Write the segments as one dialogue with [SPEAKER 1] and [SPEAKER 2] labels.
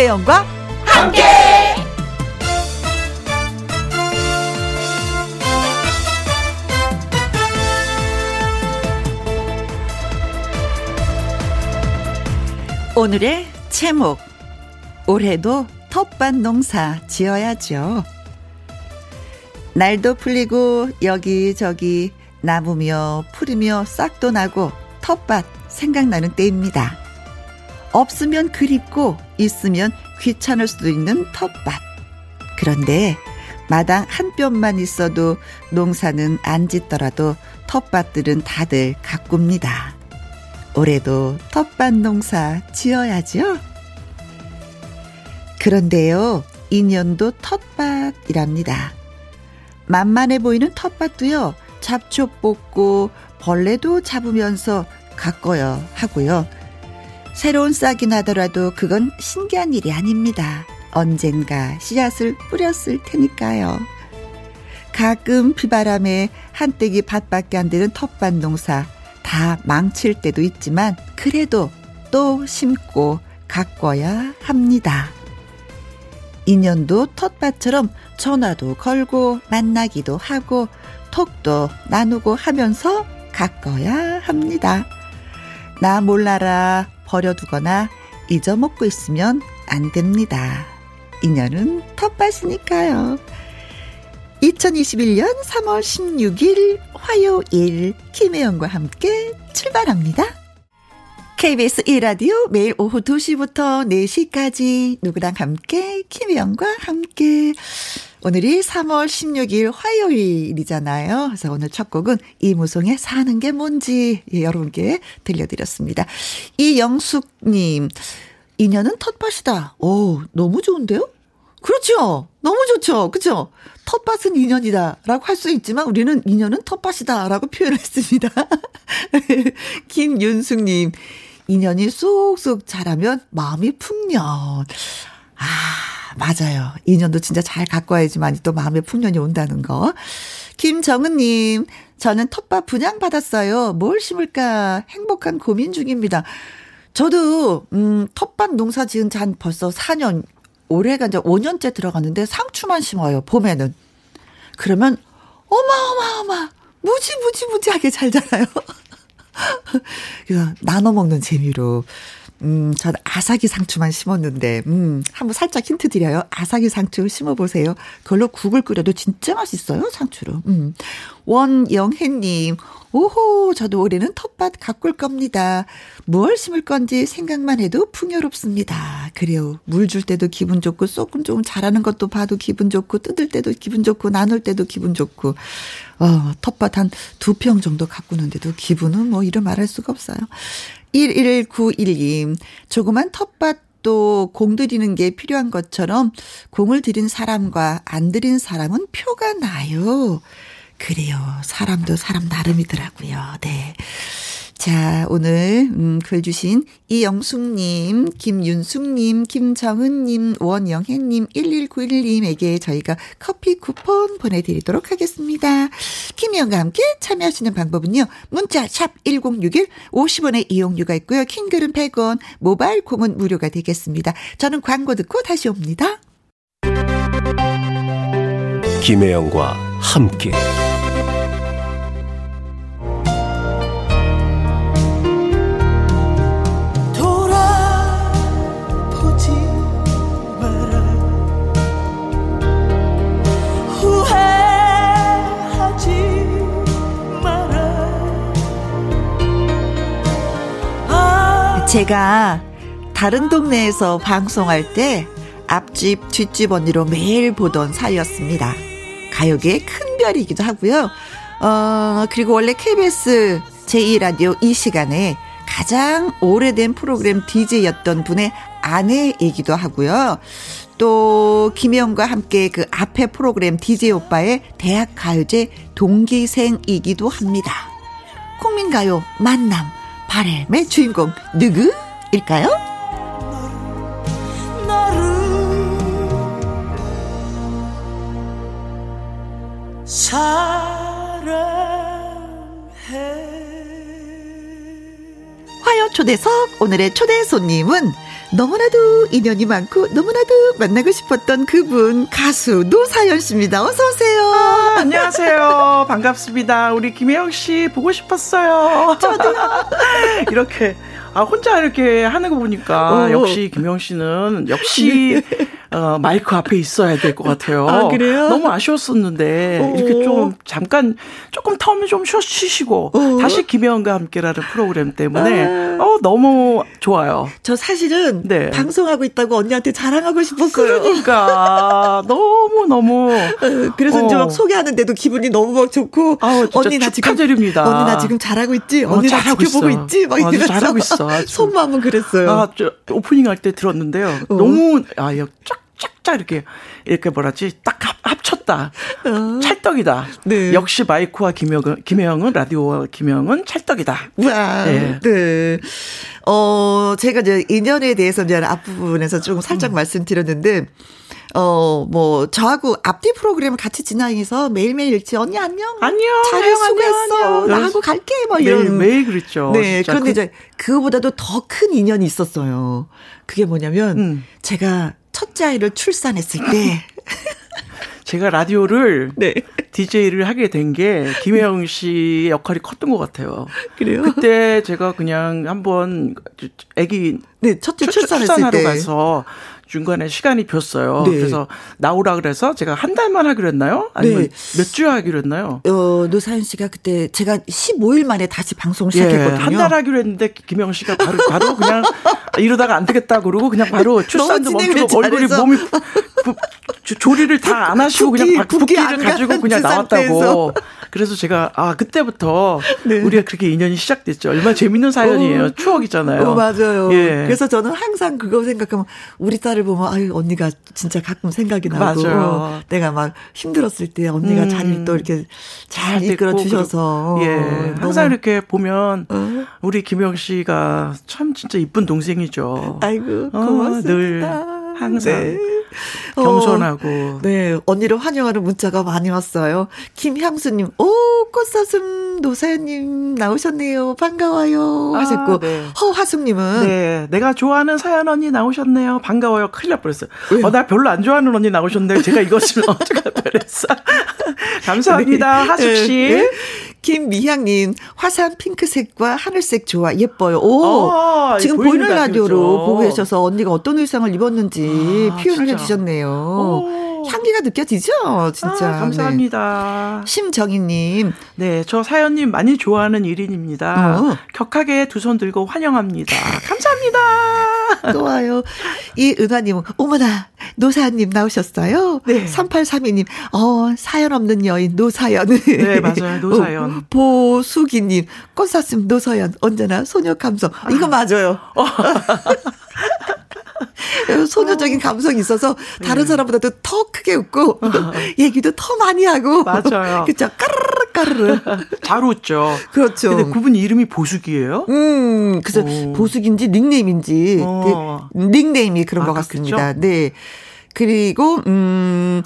[SPEAKER 1] 김혜영과 함께. 오늘의 제목 올해도 텃밭 농사 지어야죠. 날도 풀리고 여기저기 나무며 풀이며 싹도 나고 텃밭 생각나는 때입니다. 없으면 그립고 있으면 귀찮을 수도 있는 텃밭. 그런데 마당 한 뼘만 있어도 농사는 안 짓더라도 텃밭들은 다들 가꿉니다. 올해도 텃밭 농사 지어야죠. 그런데요, 인연도 텃밭이랍니다. 만만해 보이는 텃밭도요, 잡초 뽑고 벌레도 잡으면서 가꿔야 하고요. 새로운 싹이 나더라도 그건 신기한 일이 아닙니다. 언젠가 씨앗을 뿌렸을 테니까요. 가끔 비바람에 한때기 밭밖에 안 되는 텃밭 농사 다 망칠 때도 있지만 그래도 또 심고 가꿔야 합니다. 인연도 텃밭처럼 전화도 걸고 만나기도 하고 톡도 나누고 하면서 가꿔야 합니다. 나 몰라라 버려두거나 잊어먹고 있으면 안 됩니다. 인연은 텃밭이니까요. 2021년 3월 16일 화요일 김혜영과 함께 출발합니다. KBS 1라디오 매일 오후 2시부터 4시까지 누구랑 함께 김혜영과 함께 오늘이 3월 16일 화요일이잖아요. 그래서 오늘 첫 곡은 이무송의 사는 게 뭔지 예, 여러분께 들려드렸습니다. 이영숙님, 인연은 텃밭이다. 오, 너무 좋은데요? 그렇죠. 너무 좋죠. 그죠? 텃밭은 인연이다. 라고 할 수 있지만 우리는 인연은 텃밭이다. 라고 표현했습니다. 김윤숙님, 인연이 쏙쏙 자라면 마음이 풍년. 아, 맞아요. 인연도 진짜 잘 갖고 와야지만 또 마음에 풍년이 온다는 거. 김정은님, 저는 텃밭 분양받았어요. 뭘 심을까 행복한 고민 중입니다. 저도, 음, 텃밭 농사 지은 지한 벌써 4년, 올해가 이제 5년째 들어갔는데 상추만 심어요, 봄에는. 그러면, 어마어마어마, 무지무지무지하게 잘 자라요. 그래서 나눠 먹는 재미로. 음, 전 아삭이 상추만 심었는데, 음, 한번 살짝 힌트 드려요. 아삭이 상추 심어보세요. 그걸로 국을 끓여도 진짜 맛있어요, 상추로. 음. 원영혜님, 오호, 저도 올해는 텃밭 가꿀 겁니다. 뭘 심을 건지 생각만 해도 풍요롭습니다. 그래요. 물 줄 때도 기분 좋고, 쏙금 조금 자라는 것도 봐도 기분 좋고, 뜯을 때도 기분 좋고, 나눌 때도 기분 좋고, 어, 텃밭 한 두 평 정도 가꾸는데도 기분은 뭐 이를 말할 수가 없어요. 1191님, 조그만 텃밭 또 공들이는 게 필요한 것처럼 공을 들인 사람과 안 들인 사람은 표가 나요. 그래요. 사람도 사람 나름이더라고요. 네. 자, 오늘, 음, 글 주신 이영숙님, 김윤숙님, 김정은님, 원영혜님, 1191님에게 저희가 커피 쿠폰 보내드리도록 하겠습니다. 김희영과 함께 참여하시는 방법은요. 문자, 샵 1061, 50원의 이용료가 있고요. 킹글은 100원, 모바일 콩은 무료가 되겠습니다. 저는 광고 듣고 다시 옵니다.
[SPEAKER 2] 김혜영과 함께.
[SPEAKER 1] 제가 다른 동네에서 방송할 때 앞집, 뒷집 언니로 매일 보던 사이였습니다. 가요계의 큰 별이기도 하고요. 어, 그리고 원래 KBS 제2라디오 이 시간에 가장 오래된 프로그램 DJ였던 분의 아내이기도 하고요. 또 김혜영과 함께 그 앞에 프로그램 DJ 오빠의 대학 가요제 동기생이기도 합니다. 국민가요 만남 바램의 주인공 누구일까요? 화요 초대석 오늘의 초대 손님은 너무나도 인연이 많고 너무나도 만나고 싶었던 그분 가수 노사연 씨입니다. 어서 오세요.
[SPEAKER 3] 아, 안녕하세요. 반갑습니다. 우리 김혜영 씨 보고 싶었어요.
[SPEAKER 1] 저도요.
[SPEAKER 3] 이렇게 아 혼자 이렇게 하는 거 보니까 오. 역시 김영 씨는 역시 네. 어, 마이크 앞에 있어야 될 것 같아요.
[SPEAKER 1] 아, 그래요?
[SPEAKER 3] 너무 아쉬웠었는데 오. 이렇게 좀 잠깐 조금 텀을 좀 쉬시고 오. 다시 김혜영과 함께라는 프로그램 때문에 아. 어 너무 좋아요.
[SPEAKER 1] 저 사실은 네. 방송하고 있다고 언니한테 자랑하고 싶었어요.
[SPEAKER 3] 그러니까 너무 너무
[SPEAKER 1] 어, 그래서 어. 이제 막 소개하는데도 기분이 너무 막 좋고
[SPEAKER 3] 아우, 언니 나 지금 드립니다.
[SPEAKER 1] 언니 나 지금 잘하고 있지? 어, 언니 나 지켜보고 있어. 있지? 막
[SPEAKER 3] 이러면서 잘하고 있어.
[SPEAKER 1] 속마음은 그랬어요.
[SPEAKER 3] 아, 저 오프닝 할 때 들었는데요. 어. 너무 아, 쫙 쫙쫙 이렇게 이렇게 뭐라지 딱 합, 합쳤다. 어. 찰떡이다. 네. 역시 마이크와 김영은 김혜영은 라디오와 김혜영은 찰떡이다.
[SPEAKER 1] 와. 네. 네. 어 제가 이제 인연에 대해서 이제 앞부분에서 조금 살짝 음. 말씀드렸는데 어, 뭐, 저하고 앞뒤 프로그램을 같이 진행해서 매일매일 읽지, 언니 안녕.
[SPEAKER 3] 안녕.
[SPEAKER 1] 잘해, 수고했어. 나 하고 갈게. 뭐 이런.
[SPEAKER 3] 매일, 매일 그랬죠.
[SPEAKER 1] 네. 진짜. 그런데 그... 이제 그거보다도 더 큰 인연이 있었어요. 그게 뭐냐면, 음. 제가 첫째 아이를 출산했을 때
[SPEAKER 3] 제가 라디오를 네. DJ를 하게 된 게 김혜영 씨의 역할이 컸던 것 같아요.
[SPEAKER 1] 그래요?
[SPEAKER 3] 그때 제가 그냥 한번 아기
[SPEAKER 1] 네, 첫째 출 산했을
[SPEAKER 3] 출산하러 때. 가서 중간에 시간이 비었어요. 네. 그래서 나오라 그래서 제가 한 달만 하기로 했나요? 아니면 네. 몇주 하기로 했나요?
[SPEAKER 1] 어, 노사연 씨가 그때 제가 15일 만에 다시 방송 시작했거든요. 예,
[SPEAKER 3] 한달 하기로 했는데 김영 씨가 바로 바로 그냥 이러다가 안 되겠다 그러고 그냥 바로 출산도 멈추고 얼굴이 몸이 부, 조리를 다 안 하시고 그냥 붓기를 가지고 그냥 나왔다고. 그래서 제가 아 그때부터 네. 우리가 그렇게 인연이 시작됐죠. 얼마나 재밌는 사연이에요. 어, 추억이잖아요.
[SPEAKER 1] 어, 맞아요. 예. 그래서 저는 항상 그거 생각하면 우리 딸을 보면 아유 언니가 진짜 가끔 생각이 나고 맞아요. 내가 막 힘들었을 때 언니가 음, 자리를 또 이렇게 잘 이끌어 주셔서
[SPEAKER 3] 예. 항상 이렇게 보면 어? 우리 김영 씨가 참 진짜 이쁜 동생이죠.
[SPEAKER 1] 아이고 고맙습니다. 어, 늘
[SPEAKER 3] 항상 네. 겸손하고.
[SPEAKER 1] 어, 네, 언니를 환영하는 문자가 많이 왔어요. 김향수님, 오, 꽃사슴 노사연님 나오셨네요. 반가워요. 아, 하셨고, 네. 허화숙님은.
[SPEAKER 3] 네, 내가 좋아하는 사연 언니 나오셨네요. 반가워요. 큰일 날 뻔했어요. 어, 나 별로 안 좋아하는 언니 나오셨는데 제가 이것을 어떡할 뻔했어. 감사합니다. 네. 하숙 씨. 네.
[SPEAKER 1] 김미향님, 화사한 핑크색과 하늘색 좋아, 예뻐요. 오, 아, 지금 보이는 라디오로 보고 계셔서 언니가 어떤 의상을 입었는지 아, 표현을 진짜. 해주셨네요. 오. 향기가 느껴지죠? 진짜.
[SPEAKER 3] 아, 감사합니다.
[SPEAKER 1] 네. 심정희님.
[SPEAKER 3] 네, 저 사연님 많이 좋아하는 1인입니다. 어. 격하게 두 손 들고 환영합니다. 감사합니다.
[SPEAKER 1] 또 와요. 이 은하님은, 어머나, 노사연님 나오셨어요? 네. 3832님, 어, 사연 없는 여인, 노사연.
[SPEAKER 3] 네, 맞아요. 노사연. 어,
[SPEAKER 1] 보수기님, 꽃사슴 노사연, 언제나 소녀 감성. 이거 맞아요. 소녀적인 감성이 있어서 다른 네. 사람보다도 더 크게 웃고 얘기도 더 많이 하고
[SPEAKER 3] 맞아요.
[SPEAKER 1] 그렇죠. 까르르 까르르
[SPEAKER 3] 잘 웃죠.
[SPEAKER 1] 그렇죠.
[SPEAKER 3] 근데 그분 이름이 보숙이에요?
[SPEAKER 1] 음, 그래서 오. 보숙인지 닉네임인지 어. 그 닉네임이 그런 아, 것 같습니다. 그렇죠? 네. 그리고 음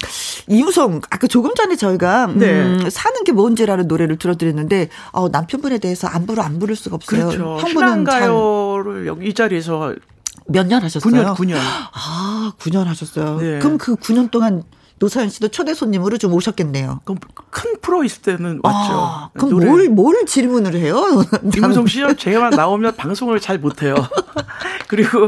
[SPEAKER 1] 이우성 아까 조금 전에 저희가 음 네. 사는 게 뭔지라는 노래를 들어드렸는데 어 남편분에 대해서 안부를 안 부를 수가 없어요.
[SPEAKER 3] 그렇죠. 형부는 가요를 여기 이 자리에서
[SPEAKER 1] 몇 년 하셨어요?
[SPEAKER 3] 9년, 9년.
[SPEAKER 1] 아, 9년 하셨어요. 네. 그럼 그 9년 동안 노사연 씨도 초대 손님으로 좀 오셨겠네요.
[SPEAKER 3] 그럼 큰 프로 있을 때는 맞죠. 아,
[SPEAKER 1] 그럼 노래. 뭘, 뭘 질문을 해요?
[SPEAKER 3] 김우성 씨요? 제가 나오면 방송을 잘 못해요. 그리고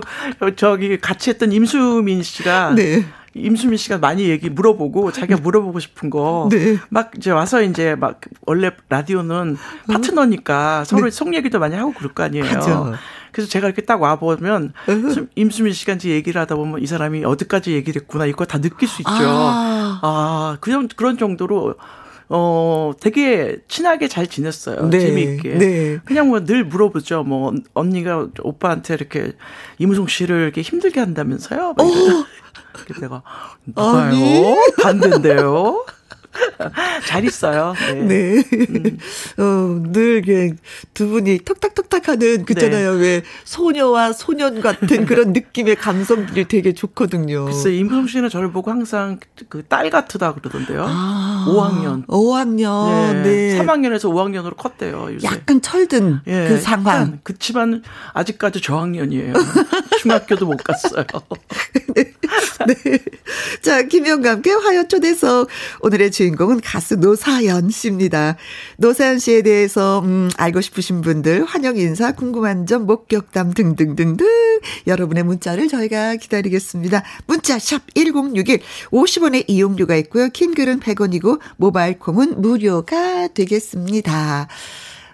[SPEAKER 3] 저기 같이 했던 임수민 씨가 네. 임수민 씨가 많이 얘기 물어보고 자기가 물어보고 싶은 거. 네. 막 이제 와서 이제 막 원래 라디오는 파트너니까 서로 네. 속 얘기도 많이 하고 그럴 거 아니에요. 맞아. 그래서 제가 이렇게 딱 와보면 임수민 씨가 이제 얘기를 하다 보면 이 사람이 어디까지 얘기를 했구나 이거 다 느낄 수 있죠. 아, 아 그런, 그런 정도로 어, 되게 친하게 잘 지냈어요. 네, 재미있게. 네. 그냥 뭐 늘 물어보죠. 뭐, 언니가 오빠한테 이렇게 이무송 씨를 이렇게 힘들게 한다면서요? 막 그때 내가, 누가요? 반대인데요? 잘 있어요. 네. 네.
[SPEAKER 1] 음. 어, 늘, 두 분이 턱탁턱탁 하는, 그잖아요. 네. 왜, 소녀와 소년 같은 그런 느낌의 감성들이 되게 좋거든요.
[SPEAKER 3] 글쎄, 임성 씨는 저를 보고 항상 그 딸 같으다 그러던데요. 아, 5학년.
[SPEAKER 1] 5학년. 네.
[SPEAKER 3] 네. 3학년에서 5학년으로 컸대요. 요새.
[SPEAKER 1] 약간 철든 예, 그 상황.
[SPEAKER 3] 그치만 아직까지 저학년이에요.
[SPEAKER 4] 중학교도 못 갔어요.
[SPEAKER 1] 네. 네. 자, 김영과 함께 화요 초대석. 오늘의 주인공은 가수 노사연 씨입니다. 노사연 씨에 대해서, 음, 알고 싶으신 분들, 환영 인사, 궁금한 점, 목격담 등등등등. 여러분의 문자를 저희가 기다리겠습니다. 문자, 샵 1061. 50원의 이용료가 있고요. 킹 글은 100원이고, 모바일 콩은 무료가 되겠습니다.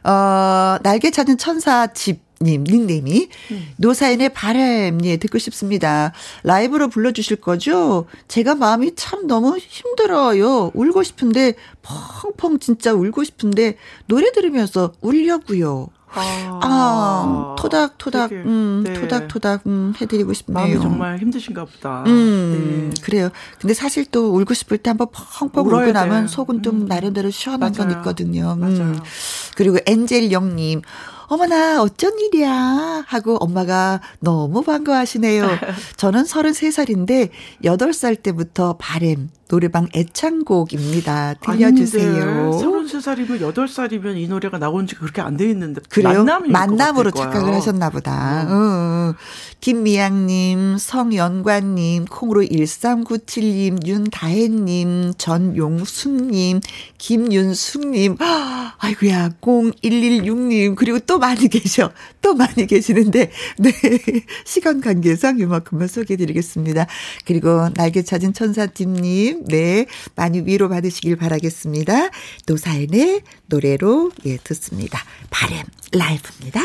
[SPEAKER 1] 어, 날개 찾은 천사 집. 님 닉네임이 음. 노사연의 바람 예 듣고 싶습니다. 라이브로 불러주실 거죠? 제가 마음이 참 너무 힘들어요. 울고 싶은데 펑펑 진짜 울고 싶은데 노래 들으면서 울려고요. 아, 아 토닥 토닥, 되게, 음, 네. 토닥 토닥, 음, 해드리고 싶네요.
[SPEAKER 4] 마음이 정말 힘드신가 보다.
[SPEAKER 1] 음, 네. 그래요. 근데 사실 또 울고 싶을 때 한번 펑펑 울고 나면 속은 좀 음. 나름대로 시원한 맞아요. 건 있거든요. 음.
[SPEAKER 4] 맞아요.
[SPEAKER 1] 그리고 엔젤 영님, 어머나, 어쩐 일이야. 하고 엄마가 너무 반가워하시네요. 저는 33살인데 8살 때부터 바램, 노래방 애창곡입니다. 들려주세요.
[SPEAKER 4] 33살이면 8살이면 이 노래가 나온 지 그렇게 안 돼 있는데.
[SPEAKER 1] 그래요? 만남 으로 착각을 하셨나 보다. 음. 어. 김미양님, 성연관님, 콩으로 1397님, 윤다혜님, 전용순님, 김윤숙님, 아이고야, 0116님, 그리고 또 많이 계셔. 또 많이 계시는데, 네. 시간 관계상 이만큼만 소개해 드리겠습니다. 그리고 날개 찾은 천사팀님, 네. 많이 위로 받으시길 바라겠습니다. 노사연의 노래로, 예, 듣습니다. 바램 라이브입니다.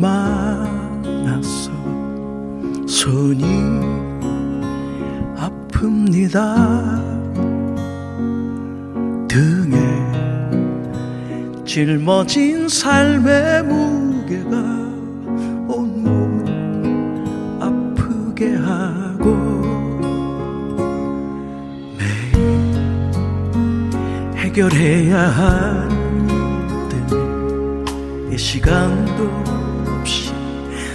[SPEAKER 3] 많아서 손이 아픕니다. 등에 짊어진 삶의 무게가 온몸 아프게 하고 매일 해결해야 할이 시간도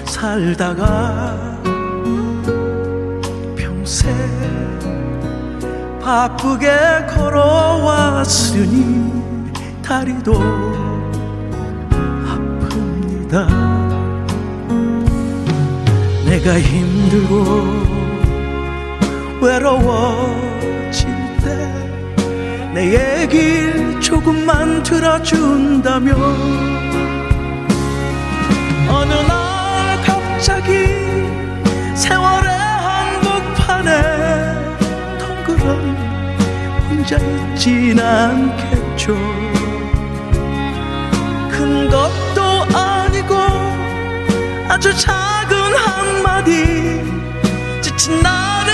[SPEAKER 3] 살다가 평생 바쁘게 걸어왔으니 다리도 아픕니다. 내가 힘들고 외로워질 때 내 얘길 조금만 들어준다면 있진 않겠죠. 큰 것도 아니고 아주 작은 한마디 지친 나를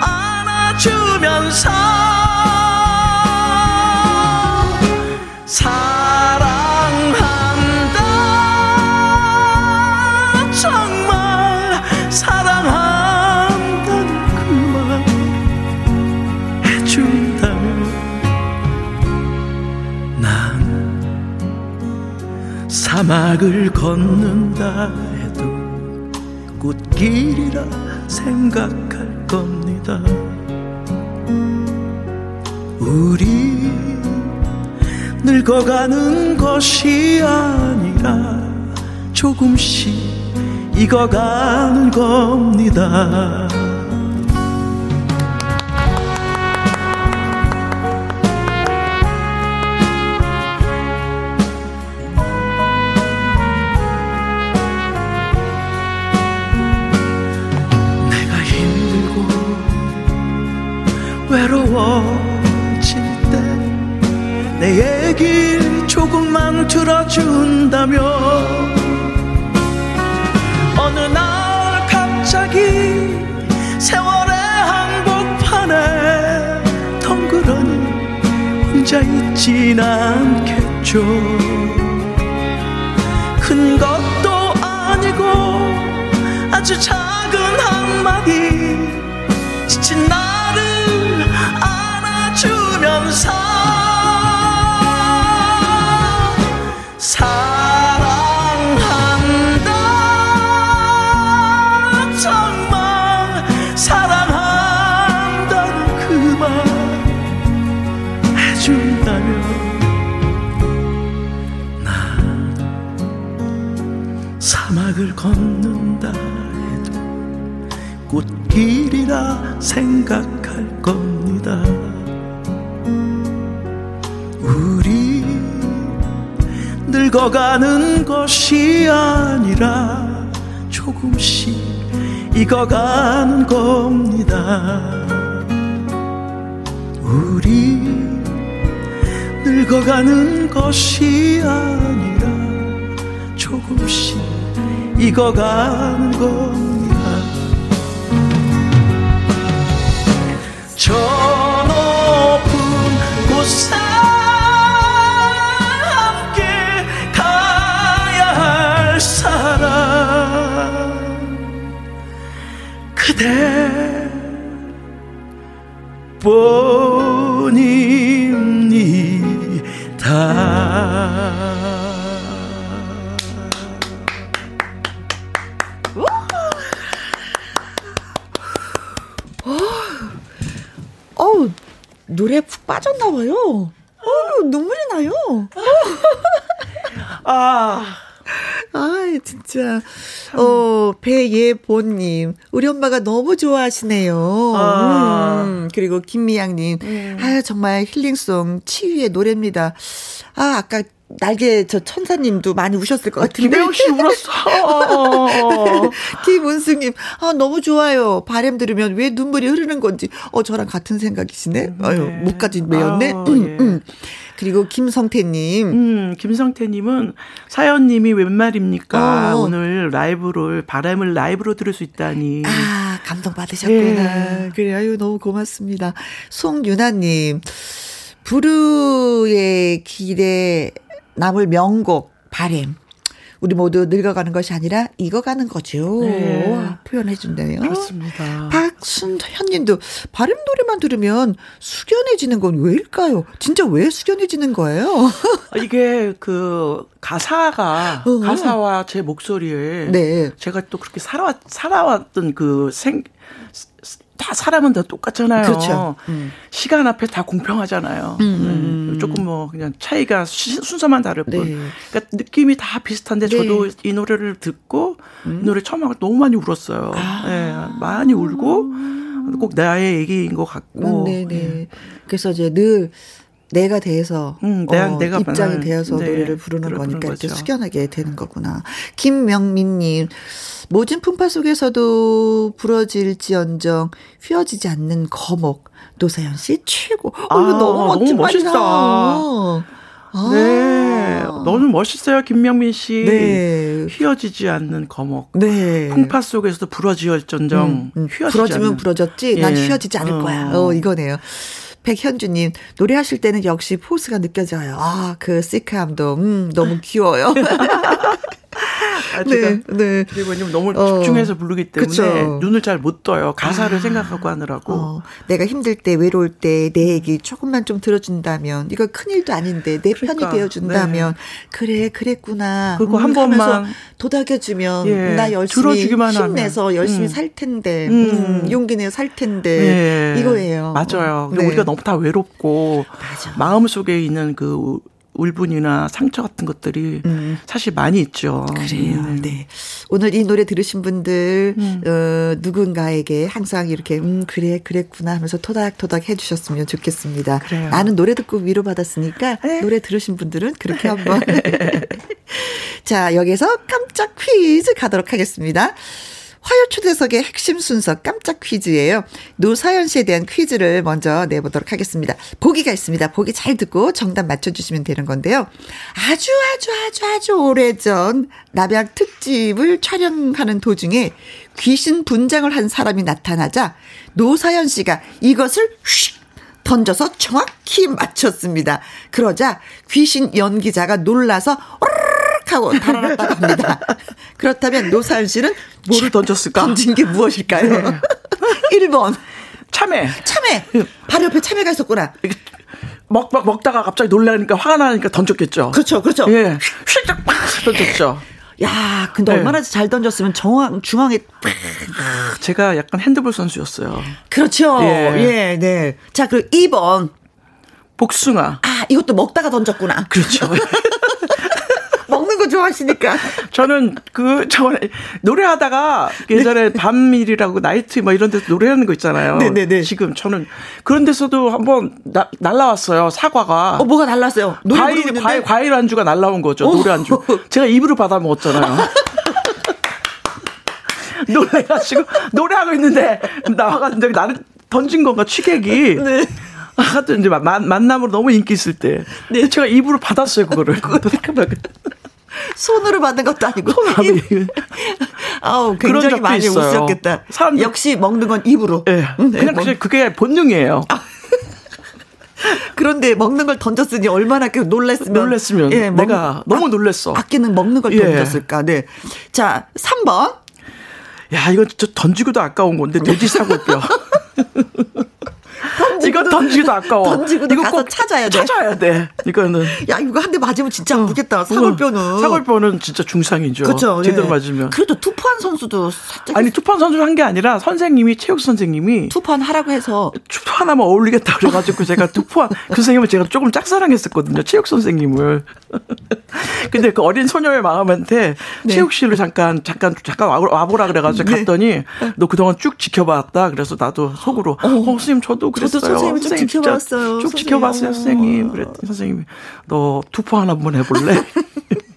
[SPEAKER 3] 안아주면서 사막을 걷는다 해도 꽃길이라 생각할 겁니다. 우리 늙어가는 것이 아니라 조금씩 익어가는 겁니다. 들어준다면 어느 날 갑자기 세월의 한복판에 덩그러니 혼자 있진 않겠죠
[SPEAKER 5] 생각할 겁니다. 우리 늙어가는 것이 아니라 조금씩 익어가는 겁니다. 우리 늙어가는 것이 아니라 조금씩 익어가는 겁니다. 그대 뿐입니다.
[SPEAKER 1] 어우, 노래 푹 빠졌나 봐요. 어, 눈물이 나요.
[SPEAKER 3] 아.
[SPEAKER 1] 아, 진짜. 어, 배예보님. 우리 엄마가 너무 좋아하시네요. 아. 음, 그리고 김미양님. 음. 아, 정말 힐링송 치유의 노래입니다. 아, 아까 날개 저 천사님도 많이 우셨을 것 같은데.
[SPEAKER 3] 김혜영 씨 울었어.
[SPEAKER 1] 김은숙님, 아 너무 좋아요. 바램 들으면 왜 눈물이 흐르는 건지. 어 저랑 같은 생각이시네. 음, 아유 네. 목까지 메였네. 아, 음, 예. 음. 그리고 김성태님.
[SPEAKER 3] 음, 김성태님은 사연님이 웬 말입니까? 어. 오늘 라이브를 바람을 라이브로 들을 수 있다니.
[SPEAKER 1] 아 감동 받으셨구나. 예. 그래 아유 너무 고맙습니다. 송유나님. 부르의 길에 남을 명곡 바램. 우리 모두 늙어가는 것이 아니라 익어가는 거죠. 네. 표현해준다요.
[SPEAKER 3] 그렇습니다.
[SPEAKER 1] 박 순현님도 발음 노래만 들으면 숙연해지는 건 왜일까요? 진짜 왜 숙연해지는 거예요?
[SPEAKER 3] 이게 그 가사가 어. 가사와 제 목소리에 네. 제가 또 그렇게 살아왔 살아왔던 그 생 다 사람은 다 똑같잖아요.
[SPEAKER 1] 그렇죠.
[SPEAKER 3] 음. 시간 앞에 다 공평하잖아요. 음. 음. 네. 조금 뭐 그냥 차이가 순서만 다를 뿐. 네. 그러니까 느낌이 다 비슷한데 네. 저도 이 노래를 듣고 음. 이 노래 처음 하고 너무 많이 울었어요. 아. 네, 많이 울고 꼭 나의 얘기인 것 같고.
[SPEAKER 1] 네네. 네. 그래서 이제 늘 내가 돼서 음, 내, 어, 내가 입장이 되어서 네, 노래를 부르는 거니까 이렇게 숙연하게 되는 거구나. 김명민님 모진 풍파 속에서도 부러질지언정 휘어지지 않는 거목 노사연 씨 최고. 어, 아, 너무 멋진 너무 멋있다.
[SPEAKER 3] 아. 네. 너무 멋있어요, 김명민 씨. 네. 휘어지지 않는 거목. 네. 풍파 속에서도 부러지을전정 음, 음. 휘어지지
[SPEAKER 1] 부러지면 않는. 부러졌지. 난 예. 휘어지지 않을 어. 거야. 어, 이거네요. 백현주님, 노래하실 때는 역시 포스가 느껴져요. 아, 그 시크함도, 음, 너무 귀여워요.
[SPEAKER 3] 아, 네, 네. 그리고 너무 어. 집중해서 부르기 때문에 그쵸. 눈을 잘 못 떠요. 가사를 아. 생각하고 하느라고. 어.
[SPEAKER 1] 내가 힘들 때, 외로울 때 내 얘기 조금만 좀 들어준다면, 이거 큰 일도 아닌데 내 그러니까. 편이 되어준다면, 네. 그래, 그랬구나.
[SPEAKER 3] 그리고 음, 한 번만
[SPEAKER 1] 도닥여주면, 예. 나 열심히 힘내서 하면. 열심히 음. 살 텐데, 음. 음 용기 내어 살 텐데, 예. 이거예요.
[SPEAKER 3] 맞아요. 네. 우리가 너무 다 외롭고, 맞아. 마음 속에 있는 그 울분이나 상처 같은 것들이 음. 사실 많이 있죠.
[SPEAKER 1] 그래요. 음. 네. 오늘 이 노래 들으신 분들 음. 어, 누군가에게 항상 이렇게 음 그래 그랬구나 하면서 토닥토닥 해주셨으면 좋겠습니다. 그래요. 나는 노래 듣고 위로 받았으니까 네. 노래 들으신 분들은 그렇게 한번. 자 여기서 깜짝 퀴즈 가도록 하겠습니다. 화요 초대석의 핵심 순서 깜짝 퀴즈예요. 노사연 씨에 대한 퀴즈를 먼저 내보도록 하겠습니다. 보기가 있습니다. 보기 잘 듣고 정답 맞춰주시면 되는 건데요. 아주 아주 아주 아주 오래전 남양 특집을 촬영하는 도중에 귀신 분장을 한 사람이 나타나자 노사연 씨가 이것을 휙 던져서 정확히 맞췄습니다. 그러자 귀신 연기자가 놀라서 하고 달아났다고 합니다. 그렇다면 노사연 씨는
[SPEAKER 3] 뭐를 던졌을까?
[SPEAKER 1] 던진 게 무엇일까요? 네. 1번.
[SPEAKER 3] 참외.
[SPEAKER 1] 참외. 바로 옆에 참외가 있었구나.
[SPEAKER 3] 먹, 먹, 먹다가 갑자기 놀라니까 화가 나니까 던졌겠죠.
[SPEAKER 1] 그렇죠, 그렇죠.
[SPEAKER 3] 예. 휙 던졌죠.
[SPEAKER 1] 야, 근데 네. 얼마나 잘 던졌으면 정황, 중앙에.
[SPEAKER 3] 제가 약간 핸드볼 선수였어요.
[SPEAKER 1] 그렇죠. 예, 예 네. 자, 그리고 2번.
[SPEAKER 3] 복숭아.
[SPEAKER 1] 아, 이것도 먹다가 던졌구나.
[SPEAKER 3] 그렇죠.
[SPEAKER 1] 좋아하시니까.
[SPEAKER 3] 저는 그, 저, 노래하다가 예전에 네. 밤일이라고 나이트 뭐 이런 데서 노래하는 거 있잖아요. 네네네. 네, 네. 지금 저는 그런 데서도 한번 나, 날라왔어요. 사과가.
[SPEAKER 1] 어, 뭐가 날랐어요?
[SPEAKER 3] 과일, 과일, 과일 안주가 날라온 거죠. 오. 노래 안주. 제가 입으로 받아 먹었잖아요. 노래가지고, 노래하고 있는데, 나와가지고 나는 던진 건가, 취객이. 네. 하여튼 이제 만, 만남으로 너무 인기 있을 때. 네. 제가 입으로 받았어요, 그거를. 그것도 생각나.
[SPEAKER 1] 손으로 받는 것도 아니고. 아우, 굉장히 많이 있어요. 웃었겠다. 사람 역시 먹는 건 입으로.
[SPEAKER 3] 네. 응, 그냥 뭐. 그게 본능이에요. 아.
[SPEAKER 1] 그런데 먹는 걸 던졌으니 얼마나 그 놀랬으면.
[SPEAKER 3] 놀랬으면. 예, 내가 먹, 너무 놀랬어.
[SPEAKER 1] 아끼는 먹는 걸 예. 던졌을까. 네. 자, 3번.
[SPEAKER 3] 야, 이거 저 던지고도 아까운 건데, 돼지 사골뼈. 이거 던지기도 아까워.
[SPEAKER 1] 던지고도 이거 가서 찾아야 돼.
[SPEAKER 3] 찾아야 돼. 이거는.
[SPEAKER 1] 야, 이거 한 대 맞으면 진짜 어. 아프겠다. 사골뼈는.
[SPEAKER 3] 사골뼈는 진짜 중상이죠. 그렇죠. 제대로 네. 맞으면.
[SPEAKER 1] 그래도 투판 선수도 살짝.
[SPEAKER 3] 아니, 투판 선수 한 게 아니라 선생님이, 체육 선생님이.
[SPEAKER 1] 투판 하라고 해서.
[SPEAKER 3] 투판 하면 어울리겠다 그래가지고 제가 투판, 그 선생님을 제가 조금 짝사랑했었거든요. 체육 선생님을. 근데 그 어린 소녀의 마음한테 네. 체육실로 잠깐, 잠깐, 잠깐 와보라 그래가지고 네. 갔더니 너 그동안 쭉 지켜봤다. 그래서 나도 속으로. 어, 어 선생님 저도 그랬어요.
[SPEAKER 1] 저도 선생님 좀 지켜봤어요.
[SPEAKER 3] 쭉 지켜봤어요, 선생님. 그랬더니 선생님이 너 투포 하나 한번 해볼래?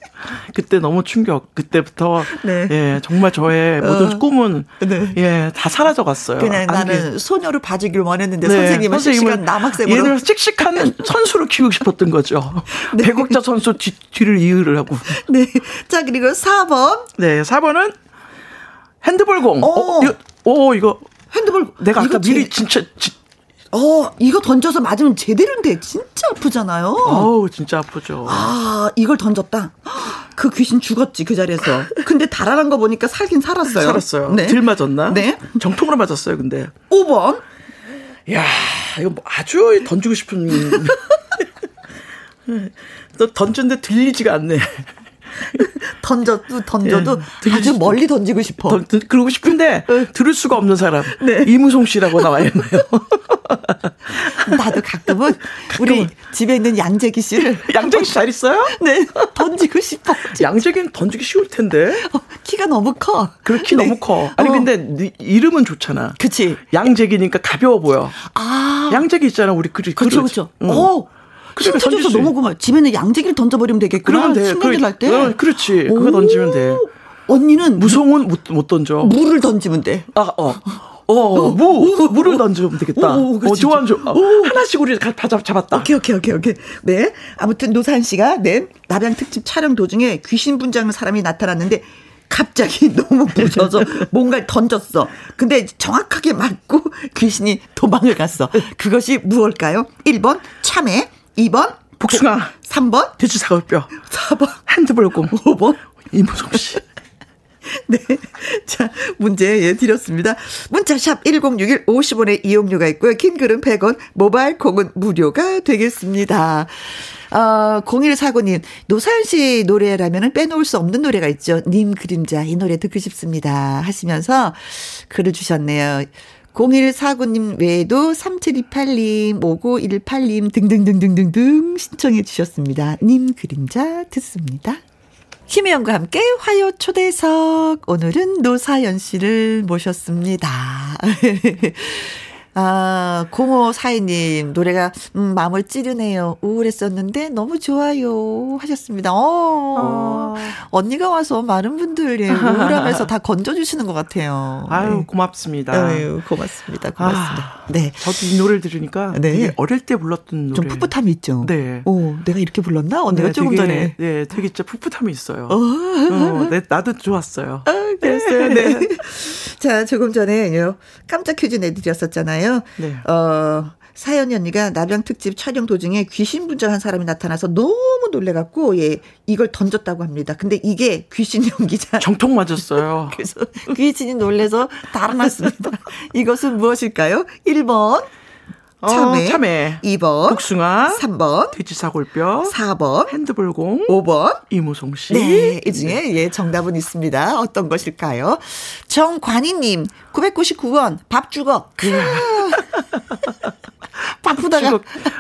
[SPEAKER 3] 그때 너무 충격. 그때부터 네. 예 정말 저의 모든 어. 꿈은 네. 예다 사라져 갔어요.
[SPEAKER 1] 그냥 나는 소녀를 봐주길 원했는데 네. 선생님은 씩씩한 남학생으로
[SPEAKER 3] 얘를 씩씩한 선수로 키우고 싶었던 거죠. 네. 배국자 선수 뒤, 뒤를 이으를 하고.
[SPEAKER 1] 네. 자 그리고 4번.
[SPEAKER 3] 네, 4번은 핸드볼공. 어, 어 이거, 오 이거
[SPEAKER 1] 핸드볼
[SPEAKER 3] 내가 아까 미리 진짜 지,
[SPEAKER 1] 어, 이거 던져서 맞으면 제대로인데 진짜 아프잖아요.
[SPEAKER 3] 어우, 진짜 아프죠.
[SPEAKER 1] 아, 이걸 던졌다. 그 귀신 죽었지 그 자리에서. 근데 달아난 거 보니까 살긴 살았어요.
[SPEAKER 3] 살았어요. 네. 들 맞았나? 네. 정통으로 맞았어요, 근데.
[SPEAKER 1] 5번.
[SPEAKER 3] 야, 이거 뭐 아주 던지고 싶은. 너 던졌는데 들리지가 않네.
[SPEAKER 1] 던져도 던져도 예, 아주 멀리 던지고 싶어. 던,
[SPEAKER 3] 그러고 싶은데 들을 수가 없는 사람. 네. 이무송 씨라고 나와 있네요.
[SPEAKER 1] 나도 가끔은, 가끔은 우리 집에 있는 양재기 씨를
[SPEAKER 3] 양재기 씨 잘 있어요?
[SPEAKER 1] 네 던지고 싶어.
[SPEAKER 3] 양재기는 던지기 쉬울 텐데.
[SPEAKER 1] 어, 키가 너무 커.
[SPEAKER 3] 그키 네. 너무 커. 아니 어. 근데 네 이름은 좋잖아.
[SPEAKER 1] 그치.
[SPEAKER 3] 양재기니까 가벼워 보여.
[SPEAKER 1] 아
[SPEAKER 3] 양재기 있잖아 우리 그리
[SPEAKER 1] 그렇죠 그렇죠. 응. 어. 그러니까 던져서 너무 고마워. 집에는 양재기를 던져버리면 되겠구나. 그러면 돼. 신문질 할 때. 어,
[SPEAKER 3] 그렇지. 그거 던지면 돼.
[SPEAKER 1] 언니는
[SPEAKER 3] 무송은 못, 못 던져.
[SPEAKER 1] 물을 던지면 돼.
[SPEAKER 3] 아, 어. 어, 무, 물을 던지면 되겠다. 오, 오, 어, 좋아, 좋아. 오. 하나씩 우리 다 잡, 잡았다.
[SPEAKER 1] 오케이, 오케이, 오케이, 오케이. 네. 아무튼 노산 씨가, 네. 남양 특집 촬영 도중에 귀신 분장한 사람이 나타났는데, 갑자기 너무 부셔서 뭔가를 던졌어. 근데 정확하게 맞고 귀신이 도망을 갔어. 그것이 무엇일까요? 1번 참외, 2번
[SPEAKER 3] 복숭아.
[SPEAKER 1] 3번
[SPEAKER 3] 돼지 사골뼈.
[SPEAKER 1] 4번
[SPEAKER 3] 핸드볼공.
[SPEAKER 1] 5번
[SPEAKER 3] 이무송 씨.
[SPEAKER 1] 네. 자, 문제 예, 드렸습니다. 문자 샵 1061 50원의 이용료가 있고요. 긴 글은 100원, 모바일 콩은 무료가 되겠습니다. 어, 0149님, 노사연 씨 노래라면 빼놓을 수 없는 노래가 있죠. 님 그림자, 이 노래 듣고 싶습니다. 하시면서 글을 주셨네요. 0149님 외에도 3728님, 5918님 등등등등등등 신청해 주셨습니다. 님 그림자 듣습니다. 김혜영과 함께 화요 초대석. 오늘은 노사연 씨를 모셨습니다. 아, 0542님, 노래가, 음, 마음을 찌르네요. 우울했었는데 너무 좋아요. 하셨습니다. 어, 어. 언니가 와서 많은 분들이 우울하면서 다 건져주시는 것 같아요.
[SPEAKER 3] 아유, 네. 고맙습니다.
[SPEAKER 1] 아유, 고맙습니다. 고맙습니다. 아,
[SPEAKER 3] 네. 저도 이 노래를 들으니까 네. 어릴 때 불렀던 노래.
[SPEAKER 1] 좀 풋풋함이 있죠.
[SPEAKER 3] 네.
[SPEAKER 1] 오, 내가 이렇게 불렀나? 언니가 네, 조금
[SPEAKER 3] 되게,
[SPEAKER 1] 전에.
[SPEAKER 3] 네, 되게 진짜 풋풋함이 있어요. 어. 어 네, 나도 좋았어요.
[SPEAKER 1] 아, 그랬어요. 네. 자, 조금 전에 깜짝 퀴즈 내드렸었잖아요. 네. 어, 사연이 언니가 나병 특집 촬영 도중에 귀신 분장한 사람이 나타나서 너무 놀래갖고 예 이걸 던졌다고 합니다. 근데 이게 귀신 연기자
[SPEAKER 3] 정통 맞았어요.
[SPEAKER 1] 그래서 귀신이 놀래서 달아났습니다. 이것은 무엇일까요? 1번 참외, 어, 참외. 2번
[SPEAKER 3] 복숭아
[SPEAKER 1] 3번
[SPEAKER 3] 돼지사골뼈
[SPEAKER 1] 4번
[SPEAKER 3] 핸드볼공
[SPEAKER 1] 5번
[SPEAKER 3] 이무송 씨.
[SPEAKER 1] 네, 이 중에 예 정답은 있습니다. 어떤 것일까요? 정관희님 999원 밥 주걱. 바쁘다가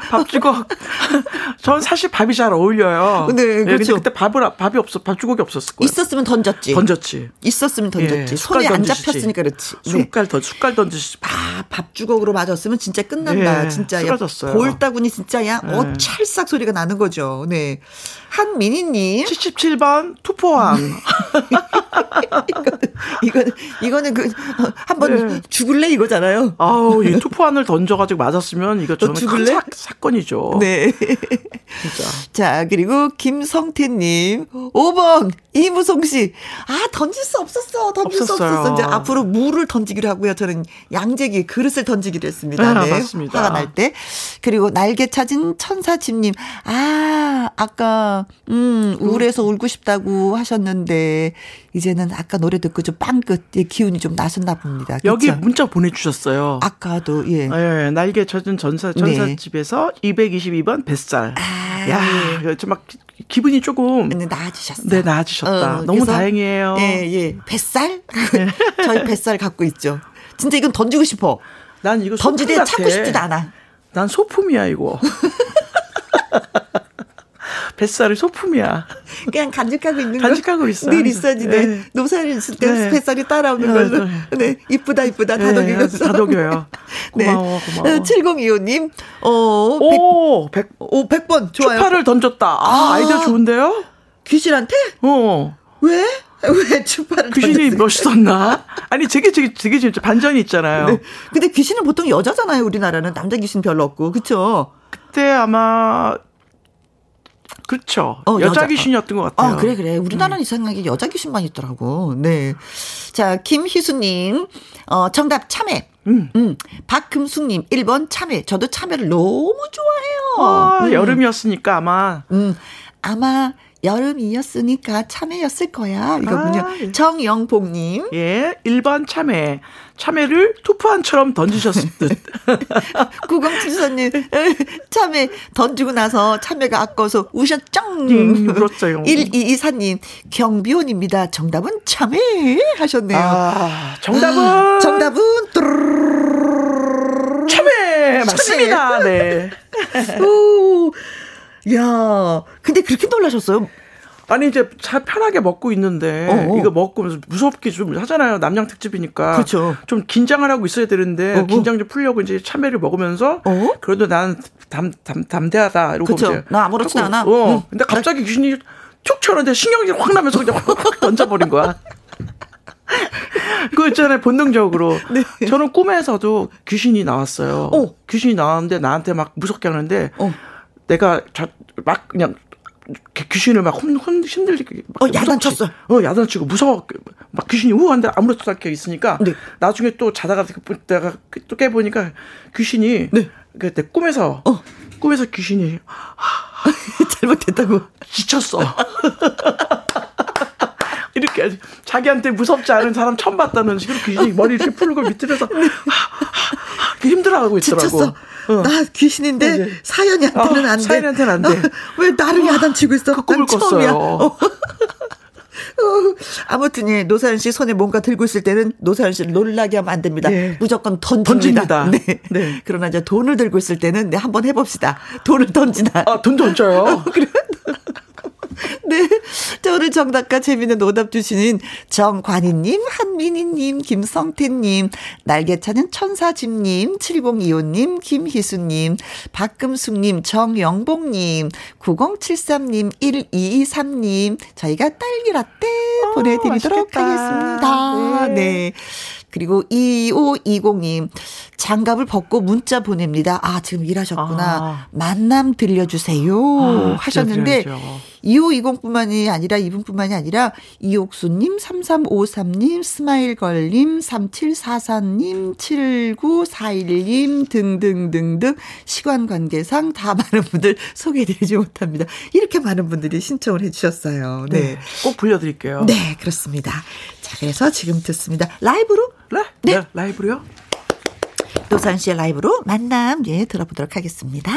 [SPEAKER 3] 밥 주걱. 전 사실 밥이 잘 어울려요.
[SPEAKER 1] 네,
[SPEAKER 3] 예,
[SPEAKER 1] 그렇죠.
[SPEAKER 3] 네, 그때 밥을 밥이 없어 밥 주걱이 없었을 거예요.
[SPEAKER 1] 있었으면 던졌지.
[SPEAKER 3] 던졌지.
[SPEAKER 1] 있었으면 던졌지.
[SPEAKER 3] 예,
[SPEAKER 1] 손에 안. 잡혔으니까 그렇지. 네.
[SPEAKER 3] 숟갈 던 숟갈 던지시.
[SPEAKER 1] 아, 밥 주걱으로 맞았으면 진짜 끝난다.
[SPEAKER 3] 네,
[SPEAKER 1] 진짜. 야,
[SPEAKER 3] 쓰러졌어요.
[SPEAKER 1] 볼따구니 진짜 야, 어,
[SPEAKER 3] 네.
[SPEAKER 1] 찰싹 소리가 나는 거죠. 네. 한민희님.
[SPEAKER 3] 77번 투포항.
[SPEAKER 1] 이거는, 이거는 그, 어, 한번
[SPEAKER 3] 네.
[SPEAKER 1] 죽을래 이거잖아요.
[SPEAKER 3] 아우, 이 투포환을 던져가지고 맞았으면 이거 저는 큰? 사, 사건이죠.
[SPEAKER 1] 네.
[SPEAKER 3] 진짜.
[SPEAKER 1] 자, 그리고 김성태 님. 5번, 이무송 씨. 아, 던질 수 없었어. 던질 수
[SPEAKER 3] 없었어요.
[SPEAKER 1] 없었어. 이제 앞으로 물을 던지기로 하고요. 저는 양재기 그릇을 던지기로 했습니다.
[SPEAKER 3] 아,
[SPEAKER 1] 네.
[SPEAKER 3] 맞습니다.
[SPEAKER 1] 화가 날 때. 그리고 날개 찾은 천사집 님. 아, 아까, 음, 우울해서 울고 싶다고 하셨는데, 이제는 아까 노래 듣고 좀 빵끝, 예, 기운이 좀 나셨나 봅니다.
[SPEAKER 3] 여기
[SPEAKER 1] 그쵸?
[SPEAKER 3] 문자 보내주셨어요.
[SPEAKER 1] 아까도, 예.
[SPEAKER 3] 예, 예, 날개 젖은 전사 전사집에서 222번 뱃살.
[SPEAKER 1] 아,
[SPEAKER 3] 야,
[SPEAKER 1] 예.
[SPEAKER 3] 막 기분이 조금
[SPEAKER 1] 네, 나아지셨어요.
[SPEAKER 3] 네 나아지셨다.
[SPEAKER 1] 어,
[SPEAKER 3] 너무 다행이에요. 네.
[SPEAKER 1] 예, 예. 뱃살? 저희 뱃살 갖고 있죠. 진짜 이건 던지고 싶어.
[SPEAKER 3] 난 이거
[SPEAKER 1] 던지되 찾고. 싶지도 않아.
[SPEAKER 3] 난 소품이야 이거. 뱃살이 소품이야.
[SPEAKER 1] 그냥 간직하고 있는 거.
[SPEAKER 3] 간직하고 있어요.
[SPEAKER 1] 늘 있어야지. 네.
[SPEAKER 3] 네.
[SPEAKER 1] 노사를 있을 때
[SPEAKER 3] 네.
[SPEAKER 1] 뱃살이 따라오는
[SPEAKER 3] 네,
[SPEAKER 1] 걸로.
[SPEAKER 3] 네.
[SPEAKER 1] 네. 이쁘다, 이쁘다.
[SPEAKER 3] 네,
[SPEAKER 1] 다독이면서.
[SPEAKER 3] 다독여요. 고마워, 고마워.
[SPEAKER 1] 7025님. 어, 100,
[SPEAKER 3] 오, 백,
[SPEAKER 1] 오, 100번. 좋아요.
[SPEAKER 3] 추파를 던졌다. 아,
[SPEAKER 1] 아.
[SPEAKER 3] 아이디어 좋은데요?
[SPEAKER 1] 귀신한테?
[SPEAKER 3] 어.
[SPEAKER 1] 왜? 왜 추파를
[SPEAKER 3] 귀신이? 멋있었나? 아니, 되게, 되게, 되게 진짜 반전이 있잖아요.
[SPEAKER 1] 네. 근데 귀신은 보통 여자잖아요, 우리나라는. 남자 귀신 별로 없고. 그쵸?
[SPEAKER 3] 그때 아마, 그렇죠.
[SPEAKER 1] 어,
[SPEAKER 3] 여자
[SPEAKER 1] 여자.
[SPEAKER 3] 귀신이었던 것 같아요.
[SPEAKER 1] 아, 그래, 그래. 우리나라는 이상하게 여자 귀신만 있더라고. 네. 자, 김희수님, 어, 정답 참외.
[SPEAKER 3] 음.
[SPEAKER 1] 음. 박금숙님, 1번 참외. 저도 참외를 너무 좋아해요.
[SPEAKER 3] 아,
[SPEAKER 1] 음.
[SPEAKER 3] 여름이었으니까 아마.
[SPEAKER 1] 음, 아마 여름이었으니까 참외였을 거야. 이거군요.
[SPEAKER 3] 아, 예.
[SPEAKER 1] 정영복님.
[SPEAKER 3] 예, 1번 참외. 참외를 투포환처럼 던지셨을 듯.
[SPEAKER 1] 9074님, 참외 던지고 나서 참외가 아까워서 우셨쩡.
[SPEAKER 3] 음, 울었어요.
[SPEAKER 1] 1224님, 경비원입니다. 정답은 참외 하셨네요.
[SPEAKER 3] 아, 정답은.
[SPEAKER 1] 아, 정답은
[SPEAKER 3] 참외! 맞습니다. 네.
[SPEAKER 1] 오, 야, 근데 그렇게 놀라셨어요?
[SPEAKER 3] 아니 이제 잘 편하게 먹고 있는데
[SPEAKER 1] 어, 어.
[SPEAKER 3] 이거 먹고 무섭게 좀 하잖아요 남양 특집이니까
[SPEAKER 1] 그렇죠.
[SPEAKER 3] 좀 긴장을 하고 있어야 되는데
[SPEAKER 1] 어, 어.
[SPEAKER 3] 긴장 좀 풀려고 이제 참외를 먹으면서
[SPEAKER 1] 어?
[SPEAKER 3] 그래도 나는 담, 담, 담대하다 이러고
[SPEAKER 1] 그쵸.
[SPEAKER 3] 이제
[SPEAKER 1] 나 아무렇지도
[SPEAKER 3] 자꾸,
[SPEAKER 1] 않아.
[SPEAKER 3] 어
[SPEAKER 1] 응.
[SPEAKER 3] 근데 갑자기 귀신이 툭 튀어나오는데 신경이 확 나면서 그냥 확 던져버린 거야. 그거 있잖아요, 본능적으로. 저는 꿈에서도 귀신이 나왔어요.
[SPEAKER 1] 네. 어.
[SPEAKER 3] 귀신이 나왔는데 나한테 막 무섭게 하는데
[SPEAKER 1] 어.
[SPEAKER 3] 내가 자, 막 그냥 귀- 귀신을 막 흔, 흔, 흔들리게. 막
[SPEAKER 1] 어. 야단쳤어.
[SPEAKER 3] 어, 야단치고 무서워. 막 귀신이 우한데 아무렇지도 않게 있으니까.
[SPEAKER 1] 네.
[SPEAKER 3] 나중에 또 자다가 내가 또 깨보니까 귀신이.
[SPEAKER 1] 네.
[SPEAKER 3] 그때 꿈에서.
[SPEAKER 1] 어.
[SPEAKER 3] 꿈에서 귀신이
[SPEAKER 1] 잘못했다고.
[SPEAKER 3] 지쳤어. 이렇게 자기한테 무섭지 않은 사람 처음 봤다는 식으로 귀신이 머리 이렇게 풀고 밑으로서 이렇게 힘들어하고 있더라고.
[SPEAKER 1] 지쳤어.
[SPEAKER 3] 어.
[SPEAKER 1] 나 귀신인데
[SPEAKER 3] 네.
[SPEAKER 1] 사연이한테는
[SPEAKER 3] 어,
[SPEAKER 1] 안 돼.
[SPEAKER 3] 사연이한테는 안 돼.
[SPEAKER 1] 어, 왜 나를 야단치고 있어?
[SPEAKER 3] 그 꿈을. 꿨어요.
[SPEAKER 1] 어. 어, 아무튼 예, 노사연 씨 손에 뭔가 들고 있을 때는 노사연 씨를 놀라게 하면 안 됩니다.
[SPEAKER 3] 네.
[SPEAKER 1] 무조건 던집니다.
[SPEAKER 3] 던집니다.
[SPEAKER 1] 네.
[SPEAKER 3] 네.
[SPEAKER 1] 그러나 이제 돈을 들고 있을 때는 네, 한번 해봅시다. 돈을 던지나.
[SPEAKER 3] 아, 돈 던져요.
[SPEAKER 1] 네. 자, 오늘 정답과 재미있는 오답 주시는 정관희님, 한민희님, 김성태님, 날개차는 천사집님, 7025님, 김희수님, 박금숙님, 정영복님, 9073님, 1223님, 저희가 딸기라떼 보내드리도록
[SPEAKER 3] 맛있겠다.
[SPEAKER 1] 하겠습니다.
[SPEAKER 3] 네.
[SPEAKER 1] 네. 그리고 2520님, 장갑을 벗고 문자 보냅니다. 아, 지금 일하셨구나.
[SPEAKER 3] 아.
[SPEAKER 1] 만남 들려주세요.
[SPEAKER 3] 아,
[SPEAKER 1] 하셨는데,
[SPEAKER 3] 들려드려야죠.
[SPEAKER 1] 2520뿐만이 아니라 이분뿐만이 아니라 이옥수님, 3353님, 스마일걸님, 3744님, 7941님 등등등등 시간 관계상 다 많은 분들 소개해드리지 못합니다. 이렇게 많은 분들이 신청을 해주셨어요. 네.
[SPEAKER 3] 네. 꼭 불려드릴게요.
[SPEAKER 1] 네, 그렇습니다. 자, 그래서 지금 듣습니다. 라이브로?
[SPEAKER 3] 네?
[SPEAKER 1] 네.
[SPEAKER 3] 네. 라이브로요?
[SPEAKER 1] 노산 씨의 라이브로 만남, 예, 들어보도록 하겠습니다.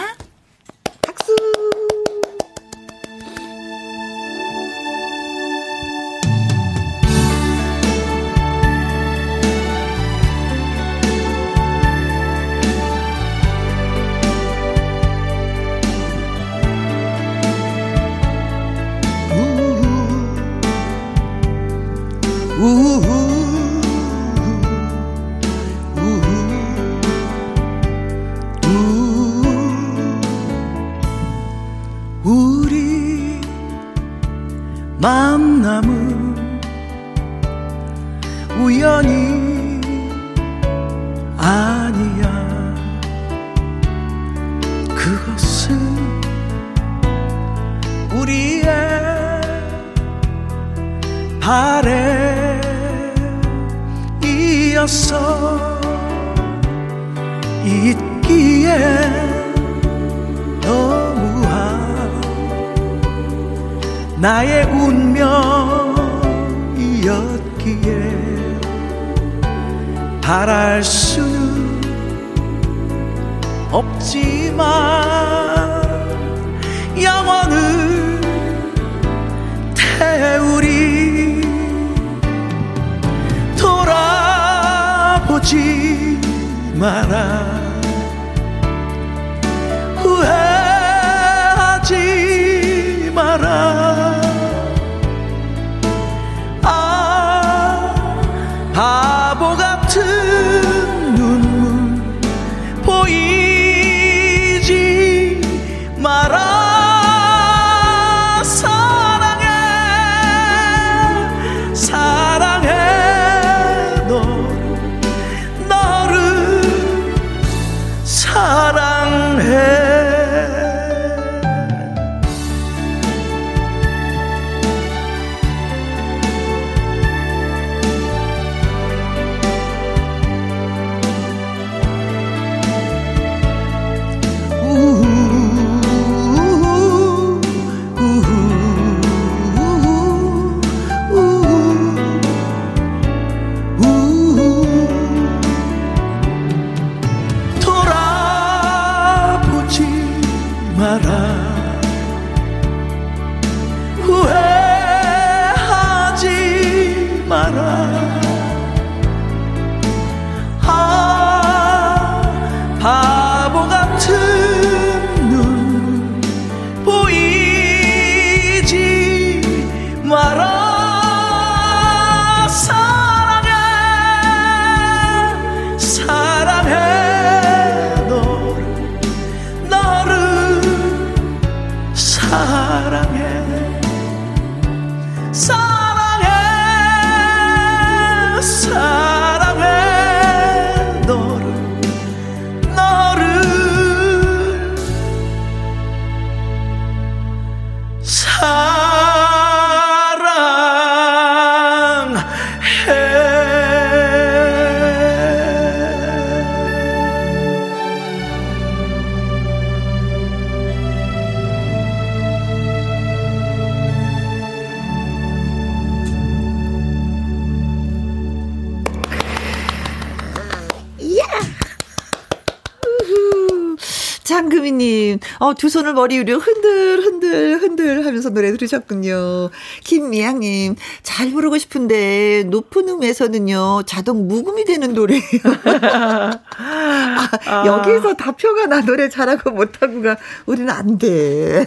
[SPEAKER 5] 어,
[SPEAKER 1] 두 손을 머리 위로 흔들, 흔들, 흔들 하면서 노래 들으셨군요. 김미양님, 잘 부르고 싶은데, 높은 음에서는요, 자동 무음이 되는 노래예요. 아, 여기서 다 표가 나 노래 잘하고 못하고가 우리는 안 돼.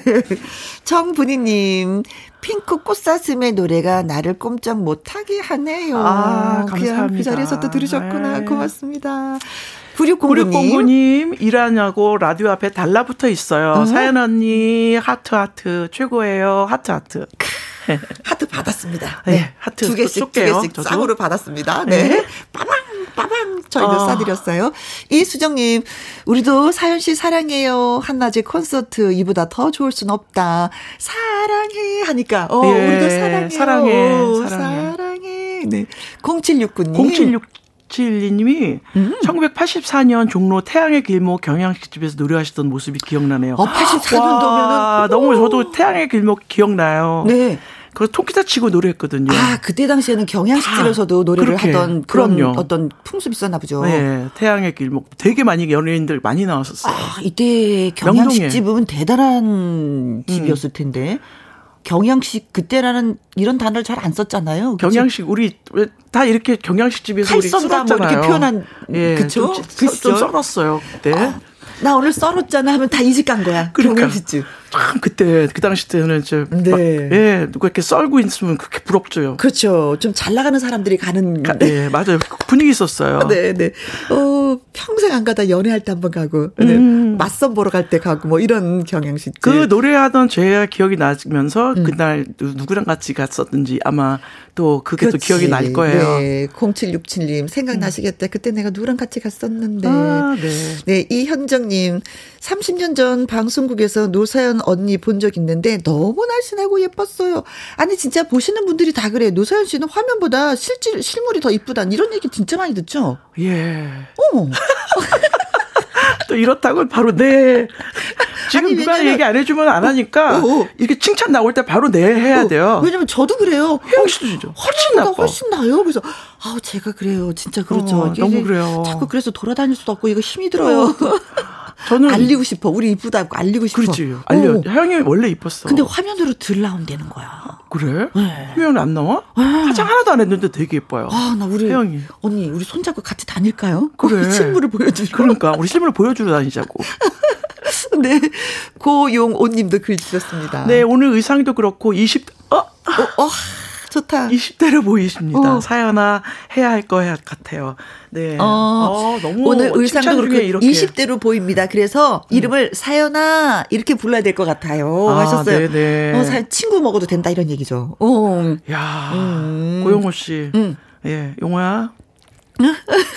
[SPEAKER 1] 정분희님, 핑크 꽃사슴의 노래가 나를 꼼짝 못하게 하네요.
[SPEAKER 3] 아, 감사합니다.
[SPEAKER 1] 그 자리에서 또 들으셨구나.
[SPEAKER 3] 네.
[SPEAKER 1] 고맙습니다. 9609님.
[SPEAKER 3] 9609님, 일 안 하고 라디오 앞에 달라붙어 있어요.
[SPEAKER 1] 어?
[SPEAKER 3] 사연 언니, 하트, 하트, 최고예요. 하트, 하트.
[SPEAKER 1] 하트 받았습니다.
[SPEAKER 3] 네,
[SPEAKER 1] 네.
[SPEAKER 3] 하트
[SPEAKER 1] 두 개씩, 두
[SPEAKER 3] 쏠게요,
[SPEAKER 1] 개씩
[SPEAKER 3] 저도.
[SPEAKER 1] 쌍으로 받았습니다. 네.
[SPEAKER 3] 네.
[SPEAKER 1] 빠방, 빠방. 저희도
[SPEAKER 3] 어.
[SPEAKER 1] 쏴드렸어요. 이수정님, 우리도 사연 씨 사랑해요. 한낮의 콘서트, 이보다 더 좋을 순 없다. 사랑해. 하니까, 어,
[SPEAKER 3] 예,
[SPEAKER 1] 우리도 사랑해요.
[SPEAKER 3] 사랑해, 사랑해.
[SPEAKER 1] 사랑해. 네. 0769님.
[SPEAKER 3] 0767님이
[SPEAKER 1] 음.
[SPEAKER 3] 1984년 종로 태양의 길목 경양식집에서 노래하시던 모습이 기억나네요.
[SPEAKER 1] 어, 84
[SPEAKER 3] 와,
[SPEAKER 1] 년도면은.
[SPEAKER 3] 너무 저도 태양의 길목 기억나요.
[SPEAKER 1] 네.
[SPEAKER 3] 그래서 통기타 치고 노래했거든요.
[SPEAKER 1] 아, 그때 당시에는 경양식집에서도
[SPEAKER 3] 아,
[SPEAKER 1] 노래를
[SPEAKER 3] 그렇게.
[SPEAKER 1] 하던 그런
[SPEAKER 3] 그럼요.
[SPEAKER 1] 어떤 풍습이 있었나 보죠.
[SPEAKER 3] 네, 태양의 길목 되게 많이 연예인들 많이 나왔었어요.
[SPEAKER 1] 아, 이때 경양식집은 대단한 집이었을 텐데. 경양식 그때라는 이런 단어를 잘 안 썼잖아요. 그쵸?
[SPEAKER 3] 경양식 우리 왜다 이렇게 경양식 집에서 우리
[SPEAKER 1] 칼 썬다 뭐
[SPEAKER 3] 썰었잖아요.
[SPEAKER 1] 이렇게 표현한
[SPEAKER 3] 예,
[SPEAKER 1] 그쵸?
[SPEAKER 3] 좀,
[SPEAKER 1] 그
[SPEAKER 3] 좀? 썰었어요 그때.
[SPEAKER 1] 나 오늘 썰었잖아 하면 다 이직 간 거야.
[SPEAKER 3] 그러니까.
[SPEAKER 1] 경양식집.
[SPEAKER 3] 참 그때 그 당시 때는 이제
[SPEAKER 1] 네.
[SPEAKER 3] 막, 예 누가 이렇게 썰고 있으면 그렇게 부럽죠요.
[SPEAKER 1] 그렇죠. 좀 잘 나가는 사람들이 가는.
[SPEAKER 3] 가- 예 맞아요 분위기 있었어요.
[SPEAKER 1] 네, 네. 어, 평생 안 가다 연애할 때 한번 가고. 네.
[SPEAKER 3] 음.
[SPEAKER 1] 음. 맞선 보러 갈 때 가고 뭐 이런 경향식.
[SPEAKER 3] 그 노래하던 제가 기억이 나면서 음. 그날 누구랑 같이 갔었든지 아마 또 그게 그렇지. 또 기억이 날 거예요.
[SPEAKER 1] 네. 0767님 생각나시겠다. 그때 내가 누구랑 같이 갔었는데. 아, 네. 네. 이현정님 30년 전 방송국에서 노사연 언니 본 적 있는데 너무 날씬하고 예뻤어요. 아니 진짜 보시는 분들이 다 그래. 노사연 씨는 화면보다 실질 실물이 더 이쁘다. 이런 얘기 진짜 많이 듣죠.
[SPEAKER 3] 예. 어. 또 이렇다고 바로 네. 지금 아니, 누가 왜냐면, 얘기 안 해주면 안 하니까 어, 어, 어. 이렇게 칭찬 나올 때 바로 네 해야 어, 돼요.
[SPEAKER 1] 왜냐면 저도 그래요.
[SPEAKER 3] 혜영 씨도 진짜 훨씬 나빠.
[SPEAKER 1] 훨씬 나요. 그래서 아 제가 그래요. 진짜 그렇죠.
[SPEAKER 3] 어, 너무 그래요.
[SPEAKER 1] 자꾸 그래서 돌아다닐 수도 없고 이거 힘이 들어요. 어. 저는 알리고 싶어. 우리 이쁘다고 알리고 싶어.
[SPEAKER 3] 그렇지. 알려. 어. 형이 원래 이뻤어.
[SPEAKER 1] 근데 화면으로 들 나온다는 거야.
[SPEAKER 3] 그래? 네. 화면 안 나와? 네. 화장 하나도 안 했는데 되게 예뻐요.
[SPEAKER 1] 아, 나 우리 혜영이. 언니, 우리 손잡고 같이 다닐까요?
[SPEAKER 3] 그래.
[SPEAKER 1] 실물을 보여주고.
[SPEAKER 3] 그러니까 우리 실물을 보여주러 다니자고.
[SPEAKER 1] 네. 고용오 님도 글 주셨습니다.
[SPEAKER 3] 네, 오늘 의상도 그렇고 20 어, 어, 어.
[SPEAKER 1] 좋다.
[SPEAKER 3] 20대로 보이십니다. 어. 사연아 해야 할거 같아요. 네. 어,
[SPEAKER 1] 어 너무 오늘 의상도 그렇게 이렇게. 20대로 보입니다. 그래서 음. 이름을 사연아 이렇게 불러야 될 것 같아요. 아, 하셨어요. 네네. 어, 사, 친구 먹어도 된다 이런 얘기죠. 어.
[SPEAKER 3] 야, 음. 고영호 씨. 음. 예, 용호야.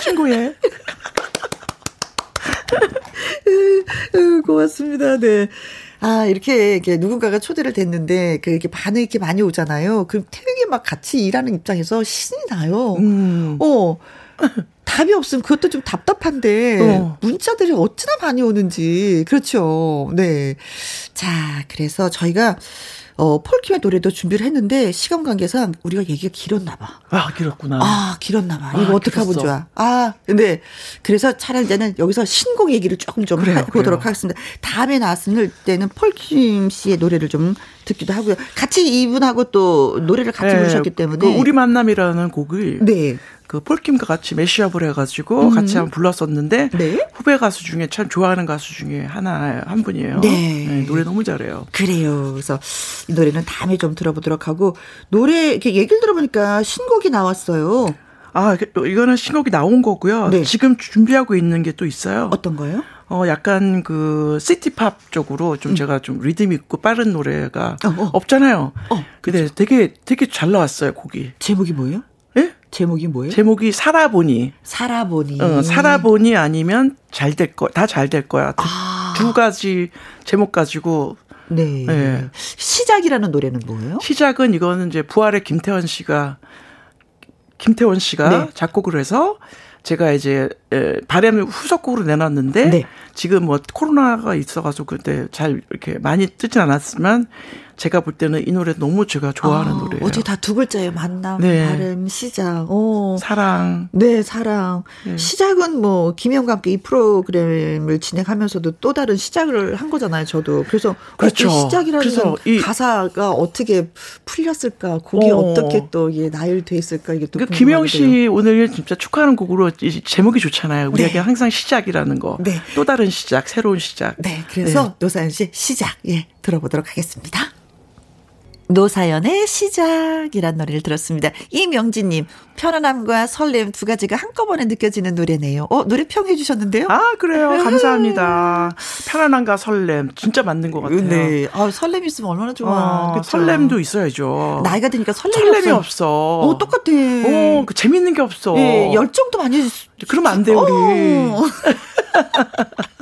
[SPEAKER 3] 친구예.
[SPEAKER 1] 고맙습니다. 네. 아, 이렇게, 이렇게 누군가가 초대를 됐는데, 그, 이렇게 반응이 이렇게 많이 오잖아요. 그럼 되게 막 같이 일하는 입장에서 신이 나요. 음. 어. 답이 없으면 그것도 좀 답답한데, 어. 문자들이 어찌나 많이 오는지. 그렇죠. 네. 자, 그래서 저희가, 어, 폴킴의 노래도 준비를 했는데 시간 관계상 우리가 얘기가 길었나 봐.
[SPEAKER 3] 아, 길었구나.
[SPEAKER 1] 아, 길었나 봐. 아, 이거 어떻게 하면 좋아. 아, 근데 그래서 차라리 이제는 여기서 신곡 얘기를 조금 좀 그래요, 해보도록 그래요. 하겠습니다. 다음에 나왔을 때는 폴킴 씨의 노래를 좀 듣기도 하고요. 같이 이분하고 또 노래를 같이 네, 부르셨기 때문에 그
[SPEAKER 3] 우리 만남이라는 곡을 네. 그 폴킴과 같이 매시업을 해가지고 음. 같이 한번 불렀었는데 네? 후배 가수 중에 참 좋아하는 가수 중에 하나 한 분이에요. 네. 네. 노래 너무 잘해요.
[SPEAKER 1] 그래요. 그래서 이 노래는 다음에 좀 들어보도록 하고 노래 이렇게 얘기를 들어보니까 신곡이 나왔어요.
[SPEAKER 3] 아 이거는 신곡이 나온 거고요. 네. 지금 준비하고 있는 게 또 있어요.
[SPEAKER 1] 어떤 거요?
[SPEAKER 3] 어, 약간 그 시티팝 쪽으로 좀 음. 제가 좀 리듬 있고 빠른 노래가 어, 어. 없잖아요. 어, 근데 그렇죠. 되게 되게 잘 나왔어요, 곡이.
[SPEAKER 1] 제목이 뭐예요?
[SPEAKER 3] 예?
[SPEAKER 1] 제목이 뭐예요?
[SPEAKER 3] 제목이 살아보니.
[SPEAKER 1] 살아보니.
[SPEAKER 3] 어, 살아보니 아니면 잘 될 거, 다 잘 될 거야. 두, 아. 두 가지 제목 가지고
[SPEAKER 1] 네. 네. 시작이라는 노래는 뭐예요?
[SPEAKER 3] 시작은 이거는 이제 부활의 김태원 씨가 김태원 씨가 네. 작곡을 해서 제가 이제 바램을 후속곡으로 내놨는데 네. 지금 뭐 코로나가 있어가지고 그때 잘 이렇게 많이 뜨진 않았지만 제가 볼 때는 이 노래 너무 제가 좋아하는 아, 노래예요.
[SPEAKER 1] 어제 다두 글자예요. 만남, 네. 발음, 시작. 어.
[SPEAKER 3] 사랑.
[SPEAKER 1] 네, 사랑. 네. 시작은 뭐 김영과 함께 이 프로그램을 진행하면서도 또 다른 시작을 한 거잖아요. 저도. 그래서 그렇죠. 시작이라는 그래서 이 가사가 어떻게 풀렸을까? 곡이 어. 떻게또 이게 나열돼 있을까? 이게 또
[SPEAKER 3] 그러니까 김영 씨 오늘 진짜 축하하는 곡으로 제목이 좋잖아요. 우리에게 네. 항상 시작이라는 거. 네. 또 다른 시작, 새로운 시작.
[SPEAKER 1] 네, 그래서 네. 노사연 씨 시작 예 들어보도록 하겠습니다. 노사연의 시작이란 노래를 들었습니다. 이명진님, 편안함과 설렘 두 가지가 한꺼번에 느껴지는 노래네요. 어, 노래 평해 주셨는데요?
[SPEAKER 3] 아, 그래요. 감사합니다. 편안함과 설렘. 진짜 맞는 것 같아요. 네.
[SPEAKER 1] 아, 설렘 있으면 얼마나 좋아.
[SPEAKER 3] 어, 설렘도 있어야죠.
[SPEAKER 1] 나이가 드니까 설렘이,
[SPEAKER 3] 설렘이 없어. 없어.
[SPEAKER 1] 어, 똑같아.
[SPEAKER 3] 어, 그 재밌는 게 없어.
[SPEAKER 1] 네, 열정도 많이.
[SPEAKER 3] 그러면 안 돼, 우리. 어.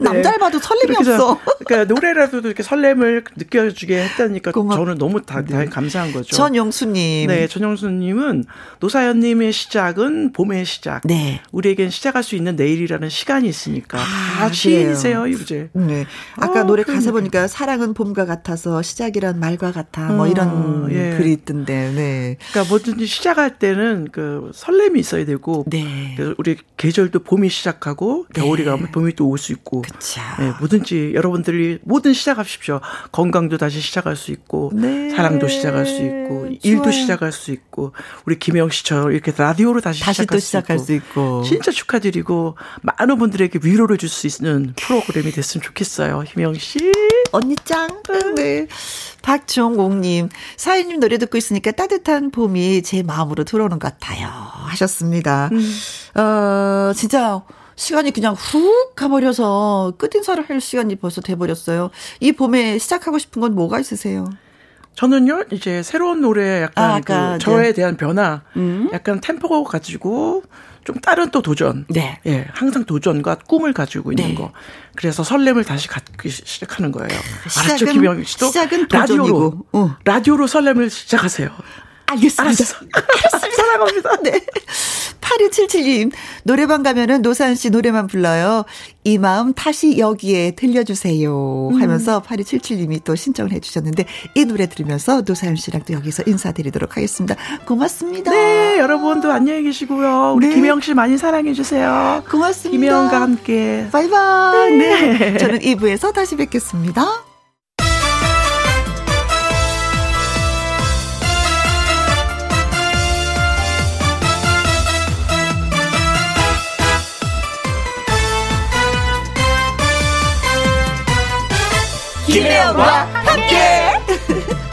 [SPEAKER 1] 남자를 봐도 설렘이 없어.
[SPEAKER 3] 그러니까 노래라도 이렇게 설렘을 느껴주게 했다니까 고맙... 저는 너무 다, 다 네. 감사한 거죠.
[SPEAKER 1] 전영수님.
[SPEAKER 3] 네, 전영수님은 노사연님의 시작은 봄의 시작. 네. 우리에겐 시작할 수 있는 내일이라는 시간이 있으니까 아, 다 시인이세요, 이제.
[SPEAKER 1] 네. 아까 어, 노래 가사 보니까 사랑은 봄과 같아서 시작이란 말과 같아. 뭐 어, 이런 예. 글이 있던데. 네.
[SPEAKER 3] 그러니까 뭐든지 시작할 때는 그 설렘이 있어야 되고. 네. 우리 계절도 봄이 시작하고 겨울이 네. 가면 봄이 또 올 수 있고.
[SPEAKER 1] 그쵸.
[SPEAKER 3] 네, 뭐든지 여러분들이 뭐든 시작하십시오. 건강도 다시 시작할 수 있고 네. 사랑도 시작할 수 있고 좋아요. 일도 시작할 수 있고 우리 김영 씨처럼 이렇게 라디오로 다시, 다시 시작할, 수, 시작할 있고. 수, 있고. 진짜 축하드리고 많은 분들에게 위로를 줄 수 있는 프로그램이 됐으면 좋겠어요. 김영 씨.
[SPEAKER 1] 언니 짱. 네. 박종옥님, 사인님 노래 듣고 있으니까 따뜻한 봄이 제 마음으로 들어오는 것 같아요. 하셨습니다. 음. 어, 진짜 시간이 그냥 훅 가버려서 끝인사를 할 시간이 벌써 돼버렸어요. 이 봄에 시작하고 싶은 건 뭐가 있으세요?
[SPEAKER 3] 저는요, 이제 새로운 노래 약간 아, 그 저에 네. 대한 변화, 음? 약간 템포 가지고 좀 다른 또 도전. 네. 예, 항상 도전과 꿈을 가지고 있는 네. 거. 그래서 설렘을 다시 갖기 시작하는 거예요. 시작은, 알았죠, 김영희 씨도?
[SPEAKER 1] 시작은 라디오로,
[SPEAKER 3] 어. 라디오로 설렘을 시작하세요.
[SPEAKER 1] 알겠습니다. 알았어. 알았습니다.
[SPEAKER 3] 사랑합니다.
[SPEAKER 1] 네. 8277님, 노래방 가면은 노사연 씨 노래만 불러요. 이 마음 다시 여기에 들려주세요. 음. 하면서 음. 8277님이 또 신청을 해주셨는데, 이 노래 들으면서 노사연 씨랑 또 여기서 인사드리도록 하겠습니다. 고맙습니다.
[SPEAKER 3] 네, 여러분도 안녕히 계시고요. 우리 네. 김영 씨 많이 사랑해주세요.
[SPEAKER 1] 고맙습니다.
[SPEAKER 3] 김영과 함께.
[SPEAKER 1] 바이바이. 네. 네. 저는 2부에서 다시 뵙겠습니다. 김혜영과 함께.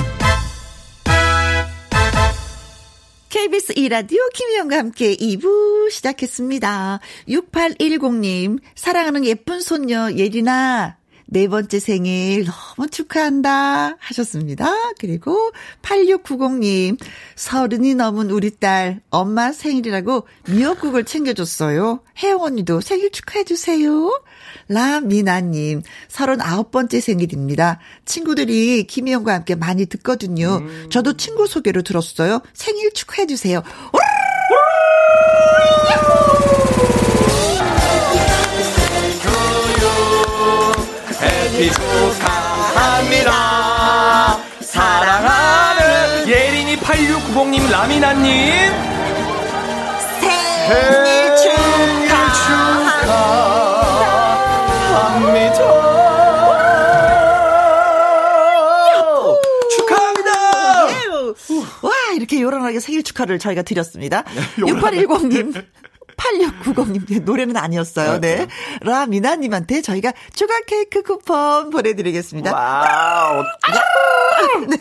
[SPEAKER 1] KBS 이라디오 김희영과 함께 2부 시작했습니다. 6810님, 사랑하는 예쁜 손녀 예린아, 네 번째 생일 너무 축하한다 하셨습니다. 그리고 8690님, 서른이 넘은 우리 딸 엄마 생일이라고 미역국을 챙겨줬어요. 혜영 언니도 생일 축하해주세요. 라미나님, 39번째 생일입니다. 친구들이 김희영과 함께 많이 듣거든요. 음. 저도 친구 소개로 들었어요. 생일 축하해주세요.
[SPEAKER 5] 해피 축하합니다. 사랑하는 예린이 8690님, 라미나님.
[SPEAKER 1] 생일 축하.
[SPEAKER 5] 합니다. 축하합니다. 예.
[SPEAKER 1] 와, 이렇게 요란하게 생일 축하를 저희가 드렸습니다. 6810님. 8690님 노래는 아니었어요. 네. 네. 라미나님한테 저희가 추가 케이크 쿠폰 보내드리겠습니다. 와우. 네.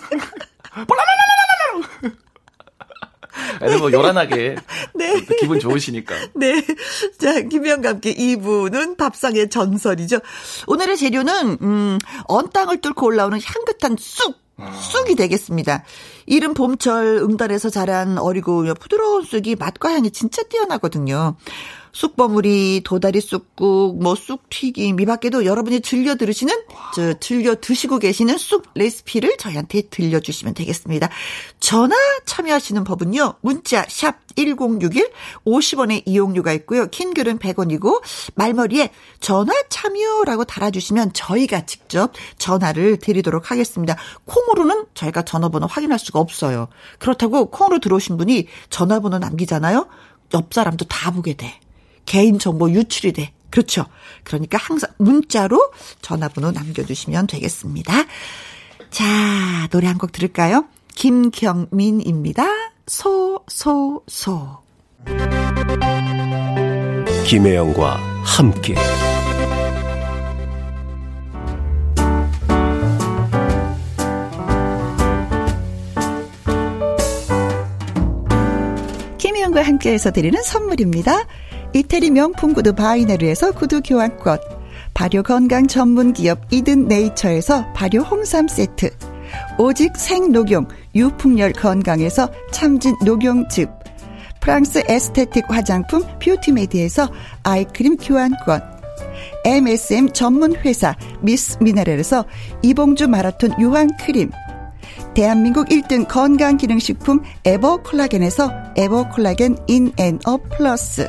[SPEAKER 6] 애들 뭐 요란하게. 네. 기분 좋으시니까.
[SPEAKER 1] 네. 자, 김영과 함께 2부는 밥상의 전설이죠. 오늘의 재료는, 음, 언 땅을 뚫고 올라오는 향긋한 쑥. 쑥이 되겠습니다. 이른 봄철 응달에서 자란 어리고 부드러운 쑥이 맛과 향이 진짜 뛰어나거든요. 쑥버무리, 도다리 쑥국, 뭐 쑥튀김, 이 밖에도 여러분이 즐겨 들으시는, 저, 즐겨 드시고 계시는 쑥 레시피를 저희한테 들려주시면 되겠습니다. 전화 참여하시는 법은요, 문자, 샵 1061, 50원의 이용료가 있고요. 킹글은 100원이고, 말머리에 전화 참여라고 달아주시면 저희가 직접 전화를 드리도록 하겠습니다. 콩으로는 저희가 전화번호 확인할 수가 없어요. 그렇다고 콩으로 들어오신 분이 전화번호 남기잖아요? 옆 사람도 다 보게 돼. 개인정보 유출이 돼. 그렇죠. 그러니까 항상 문자로 전화번호 남겨주시면 되겠습니다. 자, 노래 한 곡 들을까요? 김경민입니다. 소, 소, 소.
[SPEAKER 2] 김혜영과 함께.
[SPEAKER 1] 김혜영과 함께해서 드리는 선물입니다. 이태리 명품 구두 바이네르에서 구두 교환권, 발효 건강 전문 기업 이든 네이처에서 발효 홍삼 세트, 오직 생녹용 유풍열 건강에서 참진 녹용즙, 프랑스 에스테틱 화장품 뷰티메디에서 아이크림 교환권, MSM 전문 회사 미스 미네랄에서 이봉주 마라톤 유황 크림, 대한민국 1등 건강기능식품 에버콜라겐에서 에버콜라겐 인 앤 업 플러스,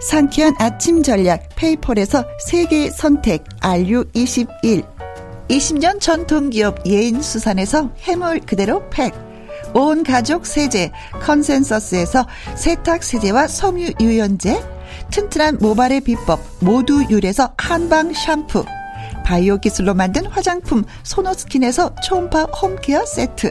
[SPEAKER 1] 상쾌한 아침 전략 페이펄에서 세계 선택 RU21 20년 전통기업 예인수산에서 해물 그대로 팩. 온 가족 세제 컨센서스에서 세탁 세제와 섬유 유연제. 튼튼한 모발의 비법 모두 유래서 한방 샴푸. 바이오 기술로 만든 화장품 소노스킨에서 초음파 홈케어 세트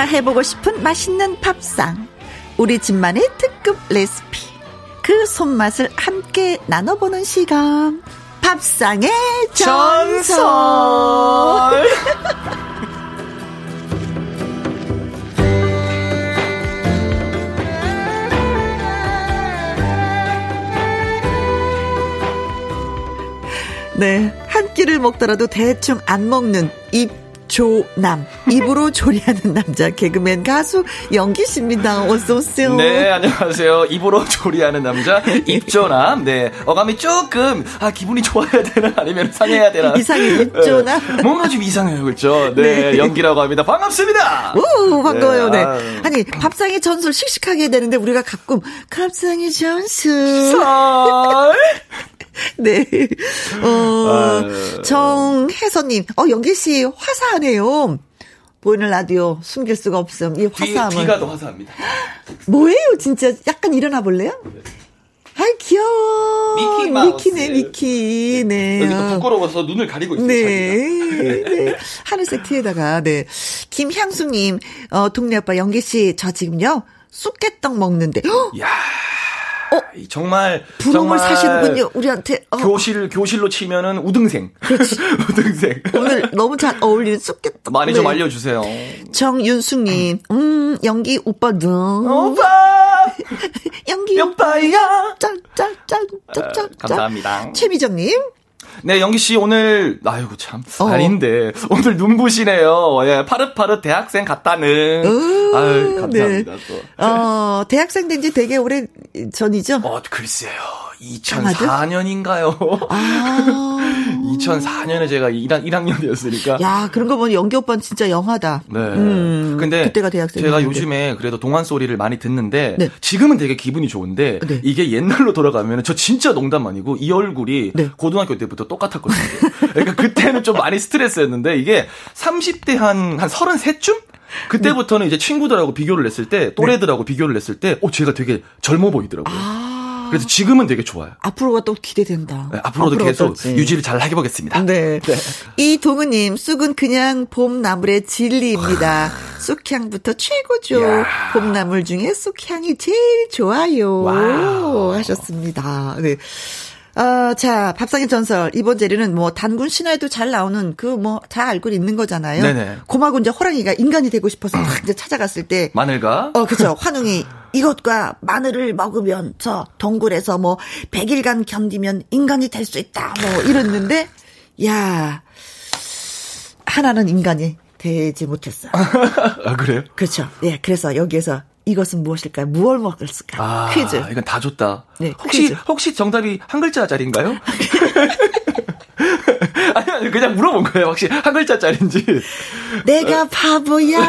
[SPEAKER 1] 따라 해보고 싶은 맛있는 밥상. 우리 집만의 특급 레시피. 그 손맛을 함께 나눠보는 시간. 밥상의 전설. 네. 한 끼를 먹더라도 대충 안 먹는 입 조남 입으로 조리하는 남자 개그맨 가수 영기 씨입니다. 어서 오세요.
[SPEAKER 6] 네 안녕하세요. 입으로 조리하는 남자 입조남. 네 어감이 조금 아 기분이 좋아야 되나 아니면 상해야 되나
[SPEAKER 1] 이상해 입조남.
[SPEAKER 6] 네, 뭔가 좀 이상해요 그렇죠. 네, 네. 연기라고 합니다. 반갑습니다.
[SPEAKER 1] 오 반가워요. 네. 네. 아니 밥상의 전설 씩씩하게 되는데 우리가 가끔 밥상의 전설. 네. 어, 정혜선님, 어, 영기씨 화사하네요. 보이는 라디오 숨길 수가 없음. 이 화사함을.
[SPEAKER 6] 뒤, 가더 화사합니다.
[SPEAKER 1] 뭐예요, 진짜? 약간 일어나 볼래요? 아이 귀여워.
[SPEAKER 6] 미키 마우스.
[SPEAKER 1] 미키네 미키. 네.
[SPEAKER 6] 여기도 부끄러워서 눈을 가리고 있어요. 네.
[SPEAKER 1] 네. 하늘색 티에다가 네. 김향수님, 어 동네 아빠 영기 씨, 저 지금요 쑥개떡 먹는데.
[SPEAKER 6] 야. 어? 정말
[SPEAKER 1] 부름을 사시는군요. 우리한테
[SPEAKER 6] 어. 교실 교실로 치면은 우등생.
[SPEAKER 1] 그렇지.
[SPEAKER 6] 우등생.
[SPEAKER 1] 오늘 너무 잘 어울리는 쑥겠다.
[SPEAKER 6] 많이 네. 좀 알려주세요.
[SPEAKER 1] 정윤숙님, 음 연기 오빠들.
[SPEAKER 6] 오빠.
[SPEAKER 1] 연기
[SPEAKER 6] 오빠야.
[SPEAKER 1] 짠짠짠 짠짠.
[SPEAKER 6] 감사합니다.
[SPEAKER 1] 최미정님.
[SPEAKER 6] 네, 영기 씨 오늘 아이고 참 어. 아닌데 오늘 눈부시네요. 예, 파릇파릇 대학생 같다는. 어, 아유, 감사합니다. 네. 또.
[SPEAKER 1] 어, 대학생 된 지 되게 오래 전이죠?
[SPEAKER 6] 어, 글쎄요. 2004년인가요? 아. 2004년에 제가 1학, 1학년이었으니까.
[SPEAKER 1] 야, 그런 거 보면 연기 오빠는 진짜 영하다.
[SPEAKER 6] 네. 음, 근데 그때가 대학생 제가 요즘에 그래도 동안 소리를 많이 듣는데 네. 지금은 되게 기분이 좋은데 네. 이게 옛날로 돌아가면 저 진짜 농담 아니고 이 얼굴이 네. 고등학교 때부터 똑같았거든요. 그러니까 그때는 좀 많이 스트레스였는데 이게 30대 한, 한 33쯤? 그때부터는 이제 친구들하고 비교를 했을 때, 또래들하고 비교를 했을 때, 어, 제가 되게 젊어 보이더라고요. 아. 그래서 지금은 되게 좋아요.
[SPEAKER 1] 앞으로가 또 기대된다.
[SPEAKER 6] 네, 앞으로도 계속 또, 유지를 잘 해보겠습니다.
[SPEAKER 1] 네. 네. 이동우님, 쑥은 그냥 봄나물의 진리입니다. 쑥향부터 최고죠. 야. 봄나물 중에 쑥향이 제일 좋아요. 와우. 하셨습니다. 네. 어, 자, 밥상의 전설. 이번 재료는 뭐 단군 신화에도 잘 나오는 그 뭐 다 알고 있는 거잖아요. 네네. 곰하고 이제 호랑이가 인간이 되고 싶어서 막 이제 찾아갔을 때.
[SPEAKER 6] 마늘과?
[SPEAKER 1] 어, 그죠. 환웅이 이것과 마늘을 먹으면 저 동굴에서 뭐 100일간 견디면 인간이 될 수 있다. 뭐 이랬는데, 야 하나는 인간이 되지 못했어.
[SPEAKER 6] 아, 그래요?
[SPEAKER 1] 그렇죠. 예, 그래서 여기에서 이것은 무엇일까요? 무얼 먹을까?
[SPEAKER 6] 아,
[SPEAKER 1] 퀴즈.
[SPEAKER 6] 이건 다 줬다. 네, 혹시 퀴즈. 혹시 정답이 한 글자짜리인가요? 아니, 그냥 물어본 거예요. 혹시 한 글자짜리인지.
[SPEAKER 1] 내가 바보야.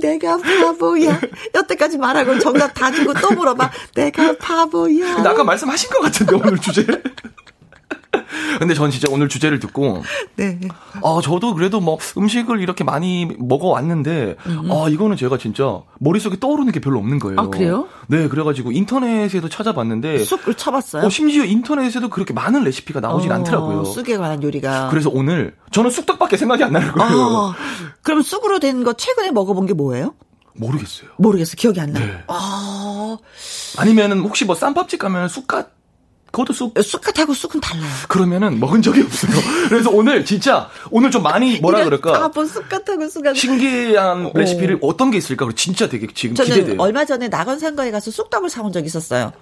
[SPEAKER 1] 내가 바보야. 여태까지 말하고 정답 다 주고 또 물어봐. 내가 바보야.
[SPEAKER 6] 근데 아까 말씀하신 것 같은데, 오늘 주제. 근데 전 진짜 오늘 주제를 듣고 네. 아 저도 그래도 뭐 음식을 이렇게 많이 먹어 왔는데 음. 아 이거는 제가 진짜 머릿속에 떠오르는 게 별로 없는 거예요.
[SPEAKER 1] 아 그래요?
[SPEAKER 6] 네, 그래 가지고 인터넷에도 찾아봤는데
[SPEAKER 1] 쑥을 쳐봤어요.
[SPEAKER 6] 어, 심지어 인터넷에도 그렇게 많은 레시피가 나오진 어, 않더라고요.
[SPEAKER 1] 쑥에 관한 요리가.
[SPEAKER 6] 그래서 오늘 저는 쑥떡밖에 생각이 안 나는 거예요. 아,
[SPEAKER 1] 그럼 쑥으로 된 거 최근에 먹어본 게 뭐예요?
[SPEAKER 6] 모르겠어요.
[SPEAKER 1] 모르겠어. 기억이 안 나요. 네. 아.
[SPEAKER 6] 아니면은 혹시 뭐 쌈밥집 가면 쑥갓 그것도 쑥.
[SPEAKER 1] 쑥갓하고 쑥은 달라요.
[SPEAKER 6] 그러면은 먹은 적이 없어요. 그래서 오늘 진짜 오늘 좀 많이 뭐라 그럴까.
[SPEAKER 1] 아, 뭐 쑥갓하고 쑥갓.
[SPEAKER 6] 신기한 어. 레시피를 어떤 게 있을까? 진짜 되게 지금
[SPEAKER 1] 저는
[SPEAKER 6] 기대돼요.
[SPEAKER 1] 얼마 전에 낙원 상가에 가서 쑥떡을 사온 적 있었어요.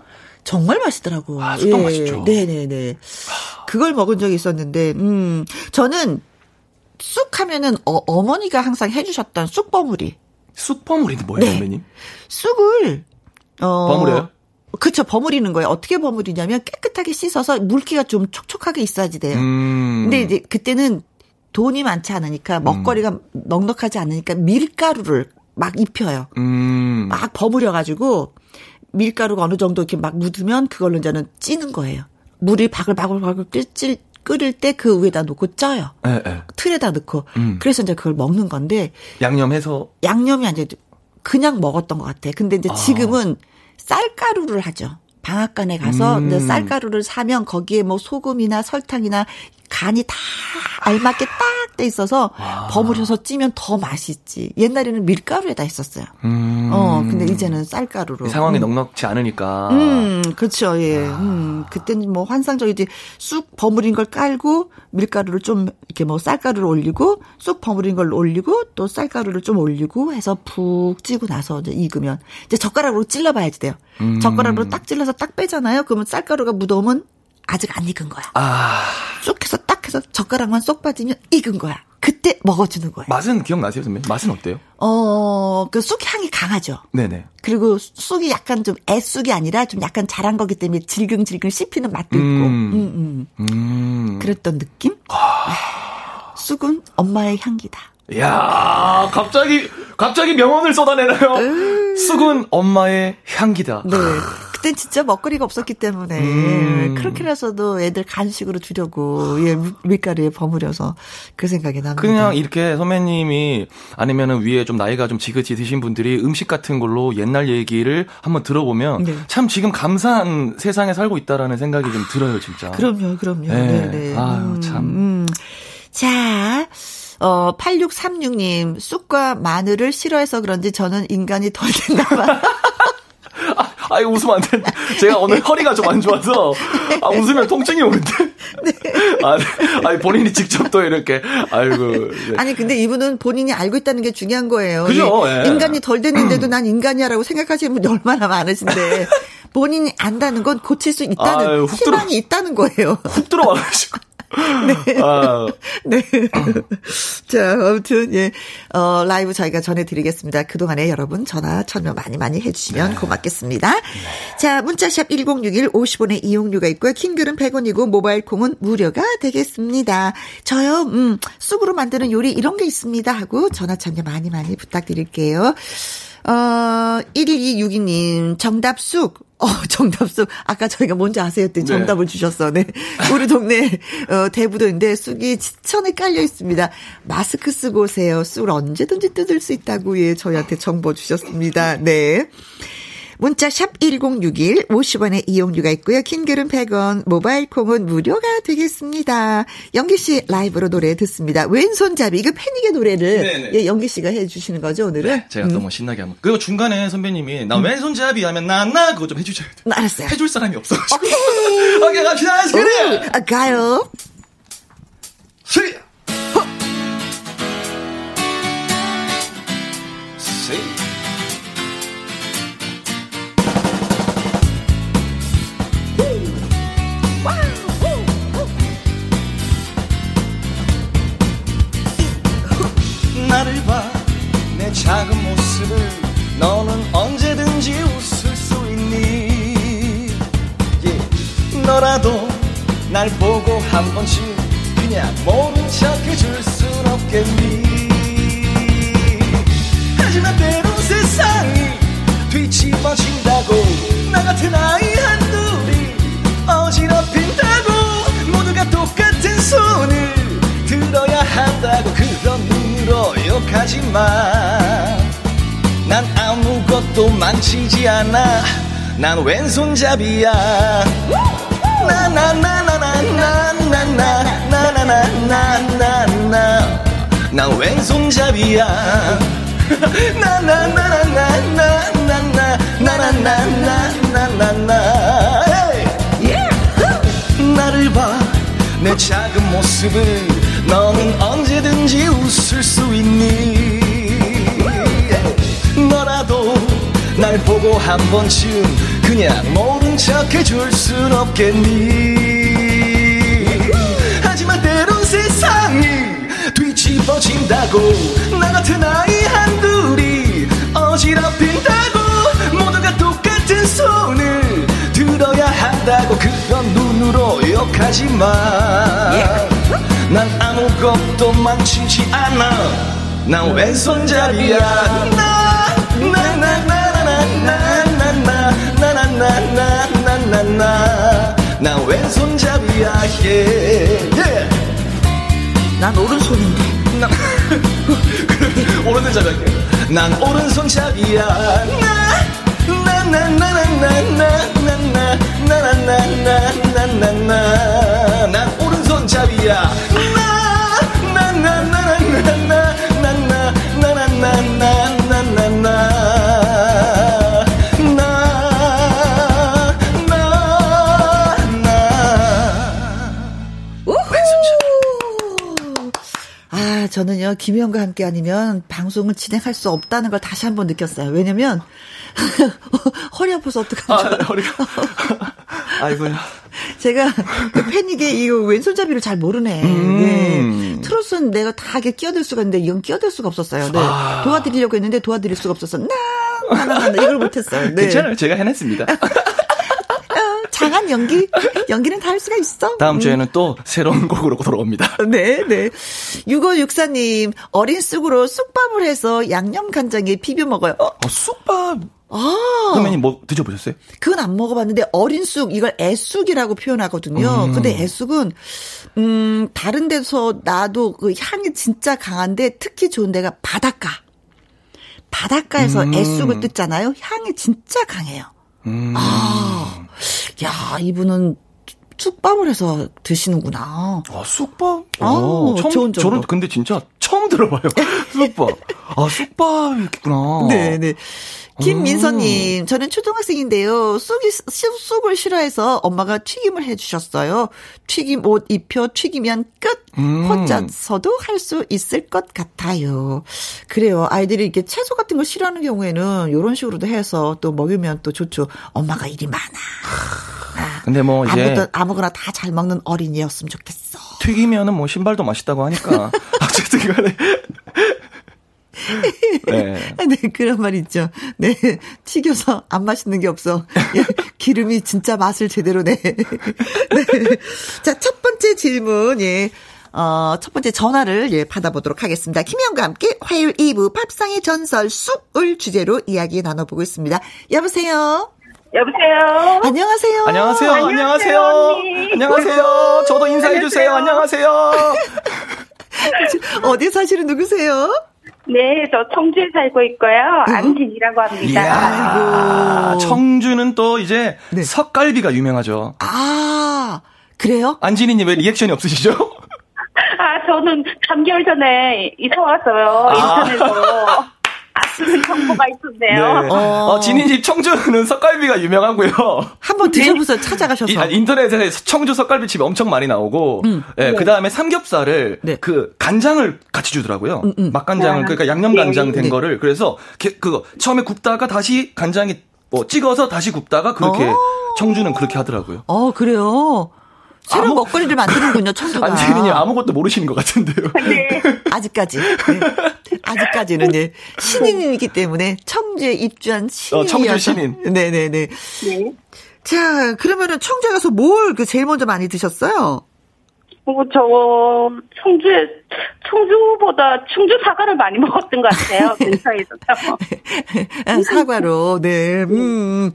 [SPEAKER 1] 정말 맛있더라고.
[SPEAKER 6] 아, 쑥떡 예. 맛있죠.
[SPEAKER 1] 네네네. 그걸 먹은 적이 있었는데, 음, 저는 쑥 하면은 어, 어머니가 항상 해주셨던 쑥버무리.
[SPEAKER 6] 쑥버무리는 뭐예요, 네. 선배님?
[SPEAKER 1] 쑥을, 어.
[SPEAKER 6] 버무려요?
[SPEAKER 1] 그쵸, 버무리는 거예요. 어떻게 버무리냐면 깨끗하게 씻어서 물기가 좀 촉촉하게 있어야지 돼요. 음. 근데 이제 그때는 돈이 많지 않으니까 먹거리가 음. 넉넉하지 않으니까 밀가루를 막 입혀요. 음. 막 버무려 가지고 밀가루가 어느 정도 이렇게 막 묻으면 그걸로 이제는 찌는 거예요. 물이 바글바글바글 찔, 끓을 때그 위에다 놓고 쪄요. 네, 네. 틀에다 넣고. 음. 그래서 이제 그걸 먹는 건데.
[SPEAKER 6] 양념해서?
[SPEAKER 1] 양념이 아니라 그냥 먹었던 것 같아. 근데 이제 아. 지금은 쌀가루를 하죠. 방앗간에 가서 음. 쌀가루를 사면 거기에 뭐 소금이나 설탕이나 간이 다 알맞게 딱 돼 있어서 와. 버무려서 찌면 더 맛있지. 옛날에는 밀가루에다 했었어요. 음. 어, 근데 이제는 쌀가루로.
[SPEAKER 6] 상황이 음. 넉넉지 않으니까.
[SPEAKER 1] 음, 그렇죠. 예. 아. 음, 그때는 뭐 환상적이지. 쑥 버무린 걸 깔고 밀가루를 좀 이렇게 뭐 쌀가루를 올리고 쑥 버무린 걸 올리고 또 쌀가루를 좀 올리고 해서 푹 찌고 나서 이제 익으면 이제 젓가락으로 찔러봐야지 돼요. 음. 젓가락으로 딱 찔러서 딱 빼잖아요. 그러면 쌀가루가 묻어오면 아직 안 익은 거야. 아. 쏙 해서 딱 해서 젓가락만 쏙 빠지면 익은 거야. 그때 먹어주는 거예요.
[SPEAKER 6] 맛은 기억나세요, 선배? 맛은 어때요?
[SPEAKER 1] 어, 그 쑥 향이 강하죠.
[SPEAKER 6] 네네.
[SPEAKER 1] 그리고 쑥이 약간 좀 애쑥이 아니라 좀 약간 자란 거기 때문에 질근질근 씹히는 맛도 있고. 음, 음, 음. 음. 그랬던 느낌? 아. 쑥은 엄마의 향기다.
[SPEAKER 6] 야 갑자기, 갑자기 명언을 쏟아내나요? 음. 쑥은 엄마의 향기다.
[SPEAKER 1] 네. 그땐 진짜 먹거리가 없었기 때문에 음. 그렇게라서도 애들 간식으로 주려고 예 밀가루에 버무려서 그 생각이 납니다.
[SPEAKER 6] 그냥 이렇게 선배님이 아니면은 위에 좀 나이가 좀 지긋이 드신 분들이 음식 같은 걸로 옛날 얘기를 한번 들어보면 네. 참 지금 감사한 세상에 살고 있다라는 생각이 좀 들어요, 진짜.
[SPEAKER 1] 그럼요, 그럼요. 네, 네.
[SPEAKER 6] 아유, 음, 참. 음.
[SPEAKER 1] 자, 어, 8636님, 쑥과 마늘을 싫어해서 그런지 저는 인간이 덜 됐나 봐.
[SPEAKER 6] 아, 이거 웃으면 안 되는데. 제가 오늘 허리가 좀 안 좋아서, 아, 웃으면 통증이 오는데. 네. 아, 아니, 본인이 직접 또 이렇게, 아이고. 네.
[SPEAKER 1] 아니, 근데 이분은 본인이 알고 있다는 게 중요한 거예요.
[SPEAKER 6] 그죠? 예.
[SPEAKER 1] 인간이 덜 됐는데도 난 인간이야라고 생각하시는 분이 얼마나 많으신데. 본인이 안다는 건 고칠 수 있다는, 아유, 희망이 들어, 있다는 거예요.
[SPEAKER 6] 훅 들어와가지고. 네.
[SPEAKER 1] 아. 네. 자, 아무튼, 예, 어, 라이브 저희가 전해드리겠습니다. 그동안에 여러분 전화 참여 많이 많이 해주시면 네. 고맙겠습니다. 네. 자, 문자샵 1061 50원의 이용료가 있고요. 킹글은 100원이고 모바일 콩은 무료가 되겠습니다. 저요, 음, 쑥으로 만드는 요리 이런 게 있습니다 하고 전화 참여 많이 많이 부탁드릴게요. 어, 11262님, 정답 쑥. 어, 정답 쑥. 아까 저희가 뭔지 아세요? 했더니 네. 정답을 네. 주셨어. 네. 우리 동네, 어, 대부도인데 쑥이 지천에 깔려 있습니다. 마스크 쓰고 오세요. 쑥을 언제든지 뜯을 수 있다고, 예, 저희한테 정보 주셨습니다. 네. 문자 샵 1061, 50원의 이용료가 있고요. 킹글은 100원, 모바일 콩은 무료가 되겠습니다. 영기 씨 라이브로 노래 듣습니다. 왼손잡이, 이거 패닉의 노래를 네네. 예, 영기 씨가 해주시는 거죠, 오늘은? 네,
[SPEAKER 6] 제가 음. 너무 신나게 한번. 그리고 중간에 선배님이 나 음. 왼손잡이 하면 나, 나, 그거 좀 해주셔야 돼.
[SPEAKER 1] 알았어요.
[SPEAKER 6] 해줄 사람이 없어가지고. 오케이. 오케이, 갑시다. 그래.
[SPEAKER 1] 아, 가요.
[SPEAKER 6] 시나 작은 모습을 너는 언제든지 웃을 수 있니 yeah. 너라도 날 보고 한 번쯤 그냥 모른 척 해줄 순 없겠니 하지만 때론 세상이 뒤집어진다고 나 같은 아이 한둘이 어지럽힌다고 모두가 똑같은 손을 들어야 한다고 약속하지만 난 아무것도 망치지 않아. 난 왼손잡이야. 나나나나나나나나나나나나 난 왼손잡이야. 나나나나나나나나나나나나나 나를 봐 내 작은 모습을 너는 언제든지 웃을 수 있니? 너라도 날 보고 한 번쯤 그냥 모른 척 해줄 순 없겠니? 하지만 때론 세상이 뒤집어진다고 나 같은 아이 한둘이 어지럽힌다고 모두가 똑같은 손을 들어야 한다고 그런 눈으로 욕하지 마 난 아무것도 망치지 않아 난 왼손잡이야 나나나나나나나나나나나나난 왼손잡이야 yeah.
[SPEAKER 1] 난 오른손인데 나
[SPEAKER 6] 오른손잡이 할게 난 오른손잡이야 나나나나나나나나나나나나나난 오 른손잡이야
[SPEAKER 1] 저는요, 김희영과 함께 아니면 방송을 진행할 수 없다는 걸 다시 한번 느꼈어요. 왜냐면, 허리 아파서 어떡하죠?
[SPEAKER 7] 아, 허리가. 아이고야.
[SPEAKER 1] 제가 그 패닉에 이 왼손잡이를 잘 모르네. 음. 네. 트로스는 내가 다 끼어들 수가 있는데 이건 끼어들 수가 없었어요. 네. 아. 도와드리려고 했는데 도와드릴 수가 없어서 나, 나, 나, 나, 이걸 못했어요. 네.
[SPEAKER 7] 괜찮아요. 제가 해냈습니다.
[SPEAKER 1] 장한 연기, 연기는 다 할 수가 있어.
[SPEAKER 7] 다음 음. 주에는 또 새로운 곡으로 돌아옵니다.
[SPEAKER 1] 네, 네. 6564님, 어린 쑥으로 쑥밥을 해서 양념 간장에 비벼 먹어요. 어,
[SPEAKER 7] 어 쑥밥. 아. 선배님 뭐 드셔보셨어요?
[SPEAKER 1] 그건 안 먹어봤는데 어린 쑥 이걸 애쑥이라고 표현하거든요. 음. 근데 애쑥은 음 다른 데서 나도 그 향이 진짜 강한데 특히 좋은 데가 바닷가. 바닷가에서 음. 애쑥을 뜯잖아요. 향이 진짜 강해요. 음. 아, 야, 이분은 쑥밥을 해서 드시는구나.
[SPEAKER 7] 아, 쑥밥? 아, 어, 처음, 좋은 저는 근데 진짜 처음 들어봐요. 쑥밥. 아, 쑥밥이 있구나.
[SPEAKER 1] 네 네. 김민서님, 저는 초등학생인데요. 쑥이, 쑥을 싫어해서 엄마가 튀김을 해주셨어요. 튀김 옷 입혀 튀기면 끝! 음. 혼자서도 할 수 있을 것 같아요. 그래요. 아이들이 이렇게 채소 같은 거 싫어하는 경우에는 이런 식으로도 해서 또 먹으면 또 좋죠. 엄마가 일이 많아.
[SPEAKER 7] 아, 근데 뭐 이제
[SPEAKER 1] 아무도 아무거나 다 잘 먹는 어린이였으면 좋겠어.
[SPEAKER 7] 튀기면은 뭐 신발도 맛있다고 하니까 어쨌든 간에
[SPEAKER 1] 네. 네, 그런 말 있죠. 네. 튀겨서 안 맛있는 게 없어. 예, 기름이 진짜 맛을 제대로 내. 네. 자, 첫 번째 질문, 예. 어, 첫 번째 전화를 예, 받아보도록 하겠습니다. 김혜영과 함께 화요일 2부 팝상의 전설 쑥을 주제로 이야기 나눠보고 있습니다. 여보세요?
[SPEAKER 8] 여보세요?
[SPEAKER 1] 안녕하세요?
[SPEAKER 7] 안녕하세요? 안녕하세요? 안녕하세요? 안녕하세요? 저도 인사해 주세요. 안녕하세요?
[SPEAKER 1] 어디 사시는 누구세요?
[SPEAKER 8] 네, 저 청주에 살고 있고요. 어? 안진이라고 합니다.
[SPEAKER 7] 이야, 청주는 또 이제 네. 석갈비가 유명하죠.
[SPEAKER 1] 아, 그래요?
[SPEAKER 7] 안진이님 왜 리액션이 없으시죠?
[SPEAKER 8] 아, 저는 3개월 전에 이사 왔어요. 아. 인천에서. 아 시는 정보가 있었네요. 네.
[SPEAKER 7] 어, 어 진희 집 청주는 석갈비가 유명하고요.
[SPEAKER 1] 한번 드셔보세요. 네. 찾아가셔서. 이,
[SPEAKER 7] 아, 인터넷에 청주 석갈비 집이 엄청 많이 나오고, 음. 네, 그 다음에 삼겹살을 네. 그 간장을 같이 주더라고요. 음, 음. 맛간장을 그러니까 양념 간장 된 네. 거를 그래서 그거 처음에 굽다가 다시 간장이 뭐 찍어서 다시 굽다가 그렇게 어. 청주는 그렇게 하더라고요.
[SPEAKER 1] 어 그래요. 새로운 아무, 먹거리를 만드는군요, 청주가.
[SPEAKER 7] 안지은이 아무것도 모르시는 것 같은데요. 네.
[SPEAKER 1] 아직까지. 네. 아직까지는 예. 신인이기 때문에 청주에 입주한 신인. 어,
[SPEAKER 7] 청주 신인.
[SPEAKER 1] 네네 네. 네. 자, 그러면은 청주에 가서 뭘 그 제일 먼저 많이 드셨어요?
[SPEAKER 8] 어, 저, 청주에, 청주보다 충주 사과를 많이 먹었던 것 같아요. 근처에서.
[SPEAKER 1] 아, 사과로, 네. 음.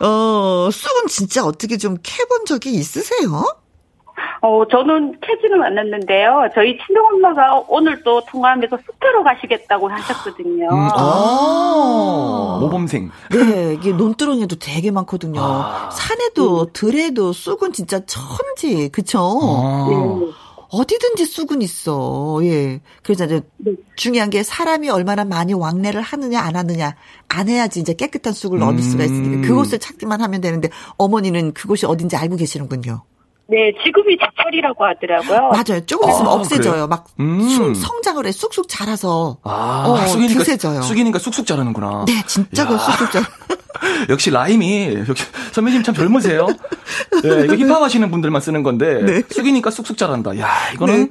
[SPEAKER 1] 어, 쑥은 진짜 어떻게 좀 캐본 적이 있으세요?
[SPEAKER 8] 어, 저는 캐지는 않았는데요. 저희 친정엄마가 오늘 또 통화하면서 숲으로 가시겠다고 하셨거든요. 음,
[SPEAKER 7] 아, 모범생.
[SPEAKER 1] 네, 이게 논두렁에도 되게 많거든요. 아. 산에도, 음. 들에도 쑥은 진짜 천지, 그쵸? 아. 네. 어디든지 쑥은 있어. 예. 그래서 이제 네. 중요한 게 사람이 얼마나 많이 왕래를 하느냐 안 하느냐 안 해야지 이제 깨끗한 쑥을 음. 얻을 수가 있으니까 그곳을 찾기만 하면 되는데 어머니는 그곳이 어딘지 알고 계시는군요.
[SPEAKER 8] 네, 지금이 제철이라고 하더라고요.
[SPEAKER 1] 맞아요. 조금 있으면 아, 없애져요. 그래요? 막 음. 성장을 해 쑥쑥 자라서
[SPEAKER 6] 아, 어, 쑥이니까 드세져요. 쑥이니까 쑥쑥 자라는구나.
[SPEAKER 1] 네, 진짜 그 쑥쑥 자라.
[SPEAKER 6] 역시 라임이 역시 선배님 참 젊으세요. 네, 이거 힙합 하시는 분들만 쓰는 건데 네. 쑥이니까 쑥쑥 자란다. 야, 이거는 네.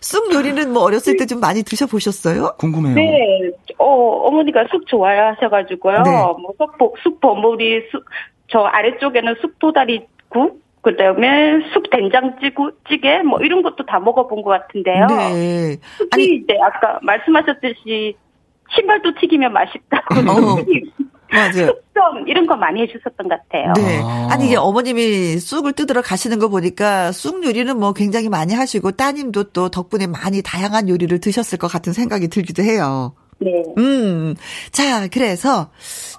[SPEAKER 1] 쑥 요리는 뭐 어렸을 때 좀 많이 드셔 보셨어요?
[SPEAKER 6] 궁금해요.
[SPEAKER 8] 네, 어 어머니가 쑥 좋아하셔 가지고요. 네. 뭐 쑥, 쑥 버무리, 쑥, 저 아래쪽에는 쑥 도다리 국, 그다음에 쑥 된장찌개 뭐 이런 것도 다 먹어본 것 같은데요. 네. 아니 이제 아까 말씀하셨듯이 신발도 튀기면 맛있다고. 어. 맞아요. 숙점 이런 거 많이 해주셨던 것 같아요.
[SPEAKER 1] 네. 아. 니 이게 어머님이 쑥을 뜯으러 가시는 거 보니까 쑥 요리는 뭐 굉장히 많이 하시고 따님도 또 덕분에 많이 다양한 요리를 드셨을 것 같은 생각이 들기도 해요.
[SPEAKER 8] 네.
[SPEAKER 1] 음. 자, 그래서,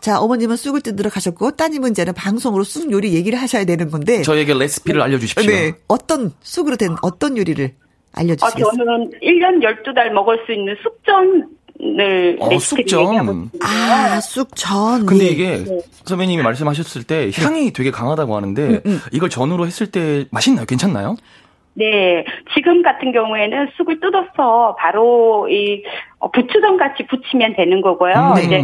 [SPEAKER 1] 자, 어머님은 쑥을 뜯으러 가셨고, 따님은 이제는 방송으로 쑥 요리 얘기를 하셔야 되는 건데.
[SPEAKER 6] 저에게 레시피를 알려 주십시오. 네.
[SPEAKER 1] 어떤, 쑥으로 된 어떤 요리를 알려 주시겠어요? 아,
[SPEAKER 8] 저는 1년 12달 먹을 수 있는 쑥전 을 어, 쑥전.
[SPEAKER 1] 아, 쑥전.
[SPEAKER 6] 근데 예. 이게 네. 선배님이 말씀하셨을 때 향이 되게 강하다고 하는데 음, 음. 이걸 전으로 했을 때 맛있나요? 괜찮나요?
[SPEAKER 8] 네, 지금 같은 경우에는 쑥을 뜯어서 바로 이 어, 부추전 같이 부치면 되는 거고요. 음, 네. 이제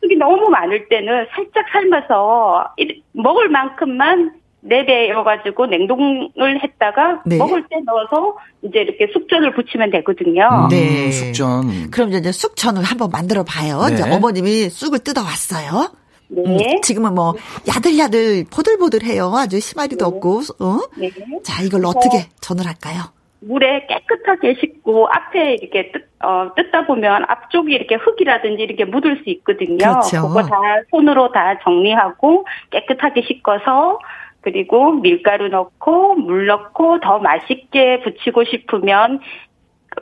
[SPEAKER 8] 쑥이 너무 많을 때는 살짝 삶아서 먹을 만큼만 네배여가지고 냉동을 했다가 네. 먹을 때 넣어서 이제 이렇게 숙전을 붙이면 되거든요.
[SPEAKER 6] 네. 음, 숙전.
[SPEAKER 1] 그럼 이제 숙전을 한번 만들어 봐요. 네. 이제 어머님이 쑥을 뜯어 왔어요. 네. 음, 지금은 뭐 야들야들 보들보들해요. 아주 심하리도 네. 없고. 어? 네. 자, 이걸 어떻게 전을 할까요?
[SPEAKER 8] 물에 깨끗하게 씻고 앞에 이렇게 뜯, 어, 뜯다 보면 앞쪽이 이렇게 흙이라든지 이렇게 묻을 수 있거든요. 그렇죠. 그거 다 손으로 다 정리하고 깨끗하게 씻어서 그리고 밀가루 넣고 물 넣고 더 맛있게 부치고 싶으면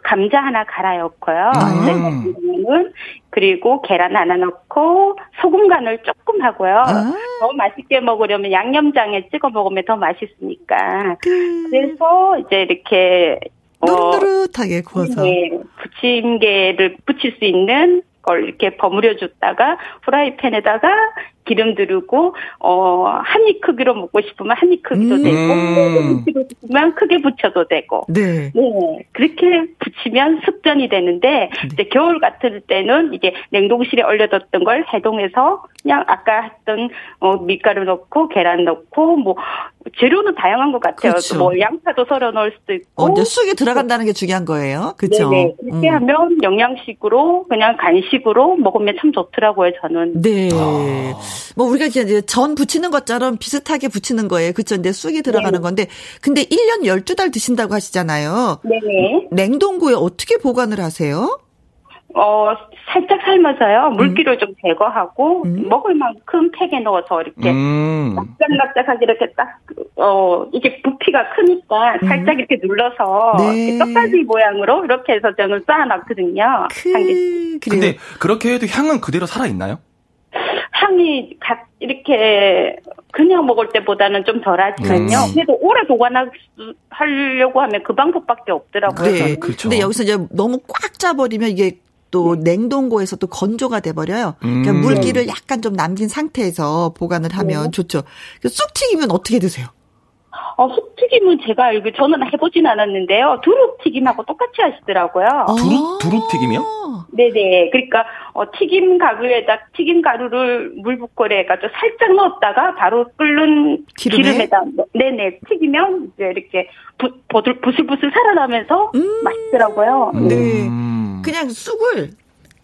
[SPEAKER 8] 감자 하나 갈아 넣고요. 음. 그리고 계란 하나 넣고 소금 간을 조금 하고요. 아. 더 맛있게 먹으려면 양념장에 찍어 먹으면 더 맛있으니까. 그. 그래서 이제 이렇게
[SPEAKER 1] 노릇노릇하게 구워서 네,
[SPEAKER 8] 부침개를 부칠 수 있는 걸 이렇게 버무려 줬다가 프라이팬에다가 기름 두르고 어 한입 크기로 먹고 싶으면 한입 크기도 음. 되고 크기로 싶으면 크게 부쳐도 되고 네. 네 그렇게 부치면 숙전이 되는데 네. 이제 겨울 같을 때는 이게 냉동실에 얼려뒀던 걸 해동해서 그냥 아까 했던 어 밀가루 넣고 계란 넣고 뭐 재료는 다양한 것 같아요. 그렇죠. 뭐 양파도 썰어 넣을 수도 있고.
[SPEAKER 1] 어, 이제 쑥이 들어간다는 게 중요한 거예요. 그렇죠. 네
[SPEAKER 8] 그렇게 음. 하면 영양식으로 그냥 간식으로 먹으면 참 좋더라고요. 저는.
[SPEAKER 1] 네. 아. 뭐 우리가 이제 전 부치는 것처럼 비슷하게 부치는 거예요. 그렇죠. 이제 쑥이 들어가는 네. 건데 근데 1년 12달 드신다고 하시잖아요.
[SPEAKER 8] 네.
[SPEAKER 1] 냉동고에 어떻게 보관을 하세요?
[SPEAKER 8] 어, 살짝 삶아서요. 물기를 음. 좀 제거하고, 음. 먹을 만큼 팩에 넣어서 이렇게, 음. 납작납작하게 이렇게 딱, 어, 이게 부피가 크니까 음. 살짝 이렇게 눌러서, 네. 떡갈비 모양으로 이렇게 해서 저는 쌓아놨거든요.
[SPEAKER 6] 그, 근데 그렇게 해도 향은 그대로 살아있나요?
[SPEAKER 8] 향이 각 이렇게 그냥 먹을 때보다는 좀 덜하지만요. 음. 그래도 오래 보관하려고 하면 그 방법밖에 없더라고요.
[SPEAKER 1] 네, 그렇죠. 근데 여기서 이제 너무 꽉 짜버리면 이게 또 네. 냉동고에서 또 건조가 돼버려요. 그러니까 음. 물기를 약간 좀 남긴 상태에서 보관을 하면 네. 좋죠. 쑥 튀기면 어떻게 드세요?
[SPEAKER 8] 어, 쑥튀김은 제가 알고 저는 해보진 않았는데요. 두릅튀김하고 똑같이 하시더라고요.
[SPEAKER 6] 아. 두릅 두릅튀김이요?
[SPEAKER 8] 네네. 그러니까 어, 튀김 가루에다 튀김 가루를 물 붓고래 해가지고 살짝 넣었다가 바로 끓는 기름에? 기름에다 네네 튀기면 이제 이렇게 부, 보들, 부슬부슬 살아나면서 음. 맛있더라고요.
[SPEAKER 1] 네. 음. 그냥 쑥을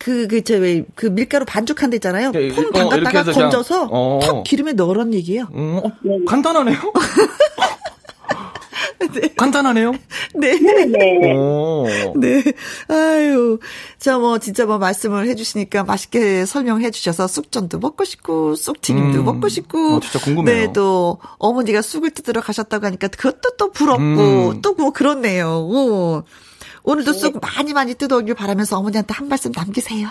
[SPEAKER 1] 그, 그, 저, 왜, 그 밀가루 반죽한 데 있잖아요. 네, 폼 담갔다가 어, 건져서 어. 턱 기름에 넣으란 얘기예요.
[SPEAKER 6] 음, 어, 간단하네요? 네. 간단하네요?
[SPEAKER 1] 네. 네. 네. 아유. 자, 뭐, 진짜 뭐, 말씀을 해주시니까 맛있게 설명해 주셔서 쑥전도 먹고 싶고, 쑥튀김도 음. 먹고 싶고.
[SPEAKER 6] 어, 진짜 궁금해요.
[SPEAKER 1] 네, 또, 어머니가 쑥을 뜯으러 가셨다고 하니까 그것도 또 부럽고, 음. 또뭐 그렇네요. 오. 오늘도 네. 쑥 많이 많이 뜯어오길 바라면서 어머니한테 한 말씀 남기세요.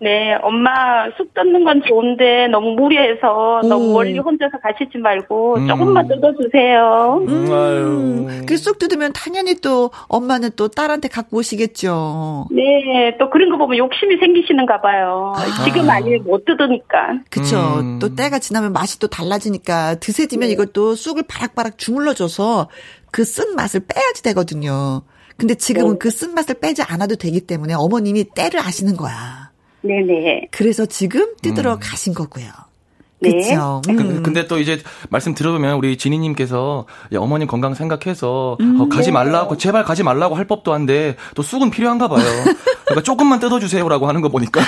[SPEAKER 9] 네, 엄마 쑥 뜯는 건 좋은데 너무 무리해서 오. 너무 멀리 혼자서 가시지 말고 음. 조금만 뜯어주세요.
[SPEAKER 1] 음. 그쑥 뜯으면 당연히 또 엄마는 또 딸한테 갖고 오시겠죠.
[SPEAKER 9] 네, 또 그런 거 보면 욕심이 생기시는가 봐요. 아. 지금 아니면 못 뜯으니까.
[SPEAKER 1] 그쵸. 음. 또 때가 지나면 맛이 또 달라지니까 드세지면 네. 이것도 쑥을 바락바락 주물러줘서 그 쓴 맛을 빼야지 되거든요. 근데 지금은 네. 그 쓴맛을 빼지 않아도 되기 때문에 어머님이 때를 아시는 거야.
[SPEAKER 9] 네네.
[SPEAKER 1] 그래서 지금 뜯으러 음. 가신 거고요. 그렇죠.
[SPEAKER 6] 음. 근데 또 이제 말씀 들어보면 우리 진희님께서 어머님 건강 생각해서 음. 어, 가지 말라고 제발 가지 말라고 할 법도 한데 또 쑥은 필요한가 봐요. 그러니까 조금만 뜯어주세요라고 하는 거 보니까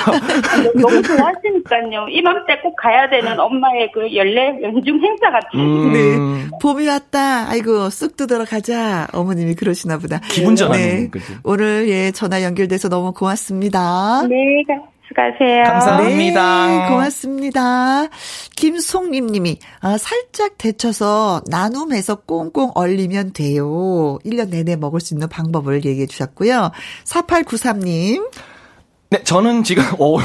[SPEAKER 9] 너무 좋아하시니까요. 이맘때 꼭 가야 되는 엄마의 그 연례 연중 행사 같은. 음.
[SPEAKER 1] 네, 봄이 왔다. 아이고 쑥 뜯으러 가자. 어머님이 그러시나 보다.
[SPEAKER 6] 기분 전환. 네.
[SPEAKER 1] 오늘 예 전화 연결돼서 너무 고맙습니다.
[SPEAKER 9] 네. 수고하세요.
[SPEAKER 6] 감사합니다.
[SPEAKER 1] 네, 고맙습니다. 김송림 님이, 아, 살짝 데쳐서 나눔해서 꽁꽁 얼리면 돼요. 1년 내내 먹을 수 있는 방법을 얘기해 주셨고요. 4893 님.
[SPEAKER 6] 네, 저는 지금, 어,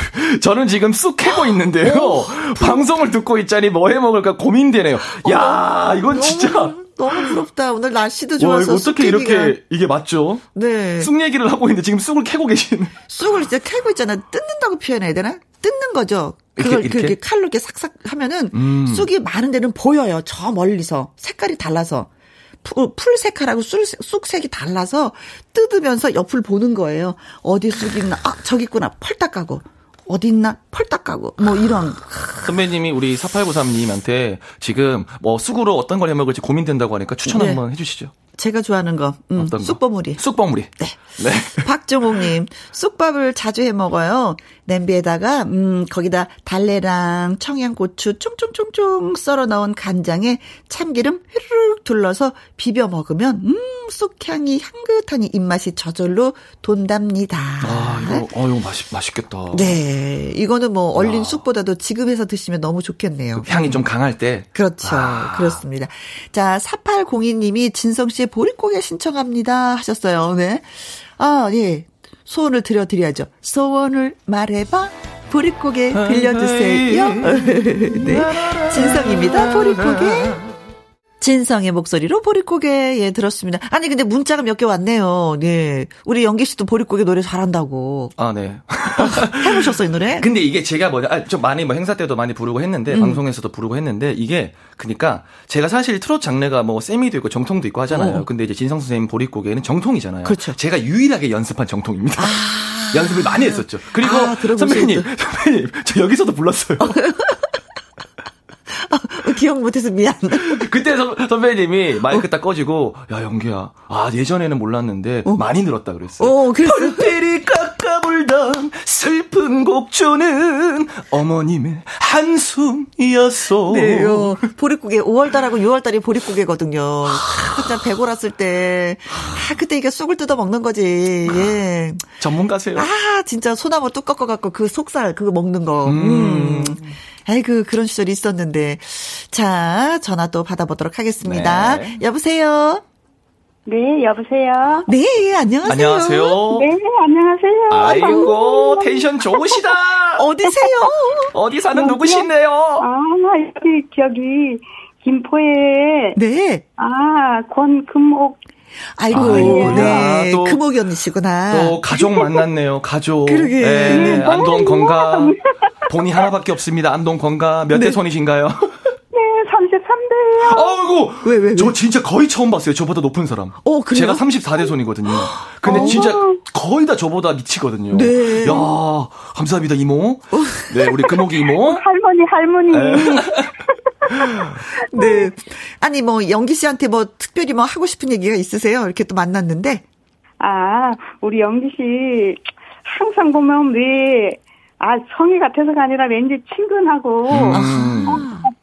[SPEAKER 6] 저는 지금 쑥 캐고 있는데요. 어, 방송을 듣고 있자니 뭐 해 먹을까 고민되네요. 야, 이건 진짜.
[SPEAKER 1] 너무 부럽다. 오늘 날씨도 좋아서.
[SPEAKER 6] 와, 어떻게 이렇게 이게 맞죠? 네. 쑥 얘기를 하고 있는데 지금 쑥을 캐고 계신.
[SPEAKER 1] 쑥을 이제 캐고 있잖아. 뜯는다고 표현해야 되나? 뜯는 거죠. 그걸 이렇게, 이렇게? 칼로 이렇게 삭삭 하면은 음. 쑥이 많은 데는 보여요. 저 멀리서 색깔이 달라서. 풀 색깔하고 쑥 색이 달라서 뜯으면서 옆을 보는 거예요. 어디 쑥이 있나? 아, 저기 있구나. 펄딱 가고. 어딨나 펄딱 가고 뭐 이런
[SPEAKER 6] 선배님이 우리 4893님한테 지금 뭐 쑥으로 어떤 걸 해먹을지 고민된다고 하니까 추천 네. 한번 해주시죠.
[SPEAKER 1] 제가 좋아하는 거, 음, 어떤 쑥버무리.
[SPEAKER 6] 쑥버무리.
[SPEAKER 1] 네. 네. 박종옥님, 쑥밥을 자주 해 먹어요. 냄비에다가, 음, 거기다 달래랑 청양고추 쫑쫑쫑쫑 썰어 넣은 간장에 참기름 휘르륵 둘러서 비벼 먹으면, 음, 쑥향이 향긋하니 입맛이 저절로 돈답니다.
[SPEAKER 6] 아, 이거, 어, 이거 맛있, 맛있겠다.
[SPEAKER 1] 네. 이거는 뭐, 얼린 와. 쑥보다도 지금 해서 드시면 너무 좋겠네요.
[SPEAKER 6] 그 향이 좀 강할 때.
[SPEAKER 1] 그렇죠. 아. 그렇습니다. 자, 4802님이 진성씨 보릿고개 신청합니다 하셨어요. 네. 아, 예. 소원을 드려드려야죠. 소원을 말해봐. 보릿고개 들려주세요. 네. 진성입니다. 보릿고개. 진성의 목소리로 보릿고개 예 들었습니다. 아니 근데 문자가 몇 개 왔네요. 네. 우리 영기 씨도 보릿고개 노래 잘한다고.
[SPEAKER 6] 아 네.
[SPEAKER 1] 해보셨어요 이 노래?
[SPEAKER 6] 근데 이게 제가 뭐냐 아, 좀 많이 뭐 행사 때도 많이 부르고 했는데 음. 방송에서도 부르고 했는데 이게 그니까 제가 사실 트롯 장르가 뭐 세미도 있고 정통도 있고 하잖아요. 어. 근데 이제 진성 선생님 보릿고개는 정통이잖아요.
[SPEAKER 1] 그렇죠.
[SPEAKER 6] 제가 유일하게 연습한 정통입니다.
[SPEAKER 1] 아.
[SPEAKER 6] 연습을 많이 했었죠. 그리고 아, 선배님, 선배님, 저 여기서도 불렀어요.
[SPEAKER 1] 기억 못해서 미안.
[SPEAKER 6] 그때 선, 선배님이 마이크 어? 딱 꺼지고 야 영기야 아 예전에는 몰랐는데 어? 많이 늘었다 그랬어요.
[SPEAKER 1] 어, 그랬어.
[SPEAKER 6] 펄필이 깎아 불던 슬픈 곡조는 어머님의 한숨이었어.
[SPEAKER 1] 네, 요 보릿고개 5월달하고 6월달이 보릿고개거든요. 한참 배고랐을 때, 아 그때 이게 쑥을 뜯어 먹는 거지. 예.
[SPEAKER 6] 전문가세요.
[SPEAKER 1] 아 진짜 소나무 뚝 꺾어갖고 그 속살 그거 먹는 거. 음. 음. 아이고 그런 시절이 있었는데 자 전화 또 받아보도록 하겠습니다. 네. 여보세요.
[SPEAKER 9] 네, 여보세요.
[SPEAKER 1] 네, 안녕하세요.
[SPEAKER 6] 안녕하세요.
[SPEAKER 9] 네, 안녕하세요.
[SPEAKER 6] 아이고, 텐션 좋으시다.
[SPEAKER 1] 어디세요?
[SPEAKER 6] 어디 사는 누구시네요?
[SPEAKER 9] 아, 여기, 저기, 김포에.
[SPEAKER 1] 네.
[SPEAKER 9] 아, 권금옥
[SPEAKER 1] 아이고, 아이고 네. 또, 금옥이 언니시구나.
[SPEAKER 6] 또 가족 만났네요, 가족.
[SPEAKER 1] 그러게. 네,
[SPEAKER 6] 네. 안동 건강. 돈이 하나밖에 없습니다. 안동 건강. 몇대 네. 손이신가요?
[SPEAKER 9] 네, 33대예요.
[SPEAKER 6] 아이고. 왜, 왜, 왜? 저 진짜 거의 처음 봤어요. 저보다 높은 사람.
[SPEAKER 1] 어, 그래요?
[SPEAKER 6] 제가 34대 손이거든요. 근데 어. 진짜 거의 다 저보다 미치거든요.
[SPEAKER 1] 네.
[SPEAKER 6] 야, 감사합니다, 이모. 네, 우리 금옥이 이모.
[SPEAKER 9] 할머니, 할머니. 네.
[SPEAKER 1] 네. 아니, 뭐, 영기 씨한테 뭐, 특별히 뭐, 하고 싶은 얘기가 있으세요? 이렇게 또 만났는데.
[SPEAKER 9] 아, 우리 영기 씨, 항상 보면 왜, 아, 성이 같아서가 아니라 왠지 친근하고, 음.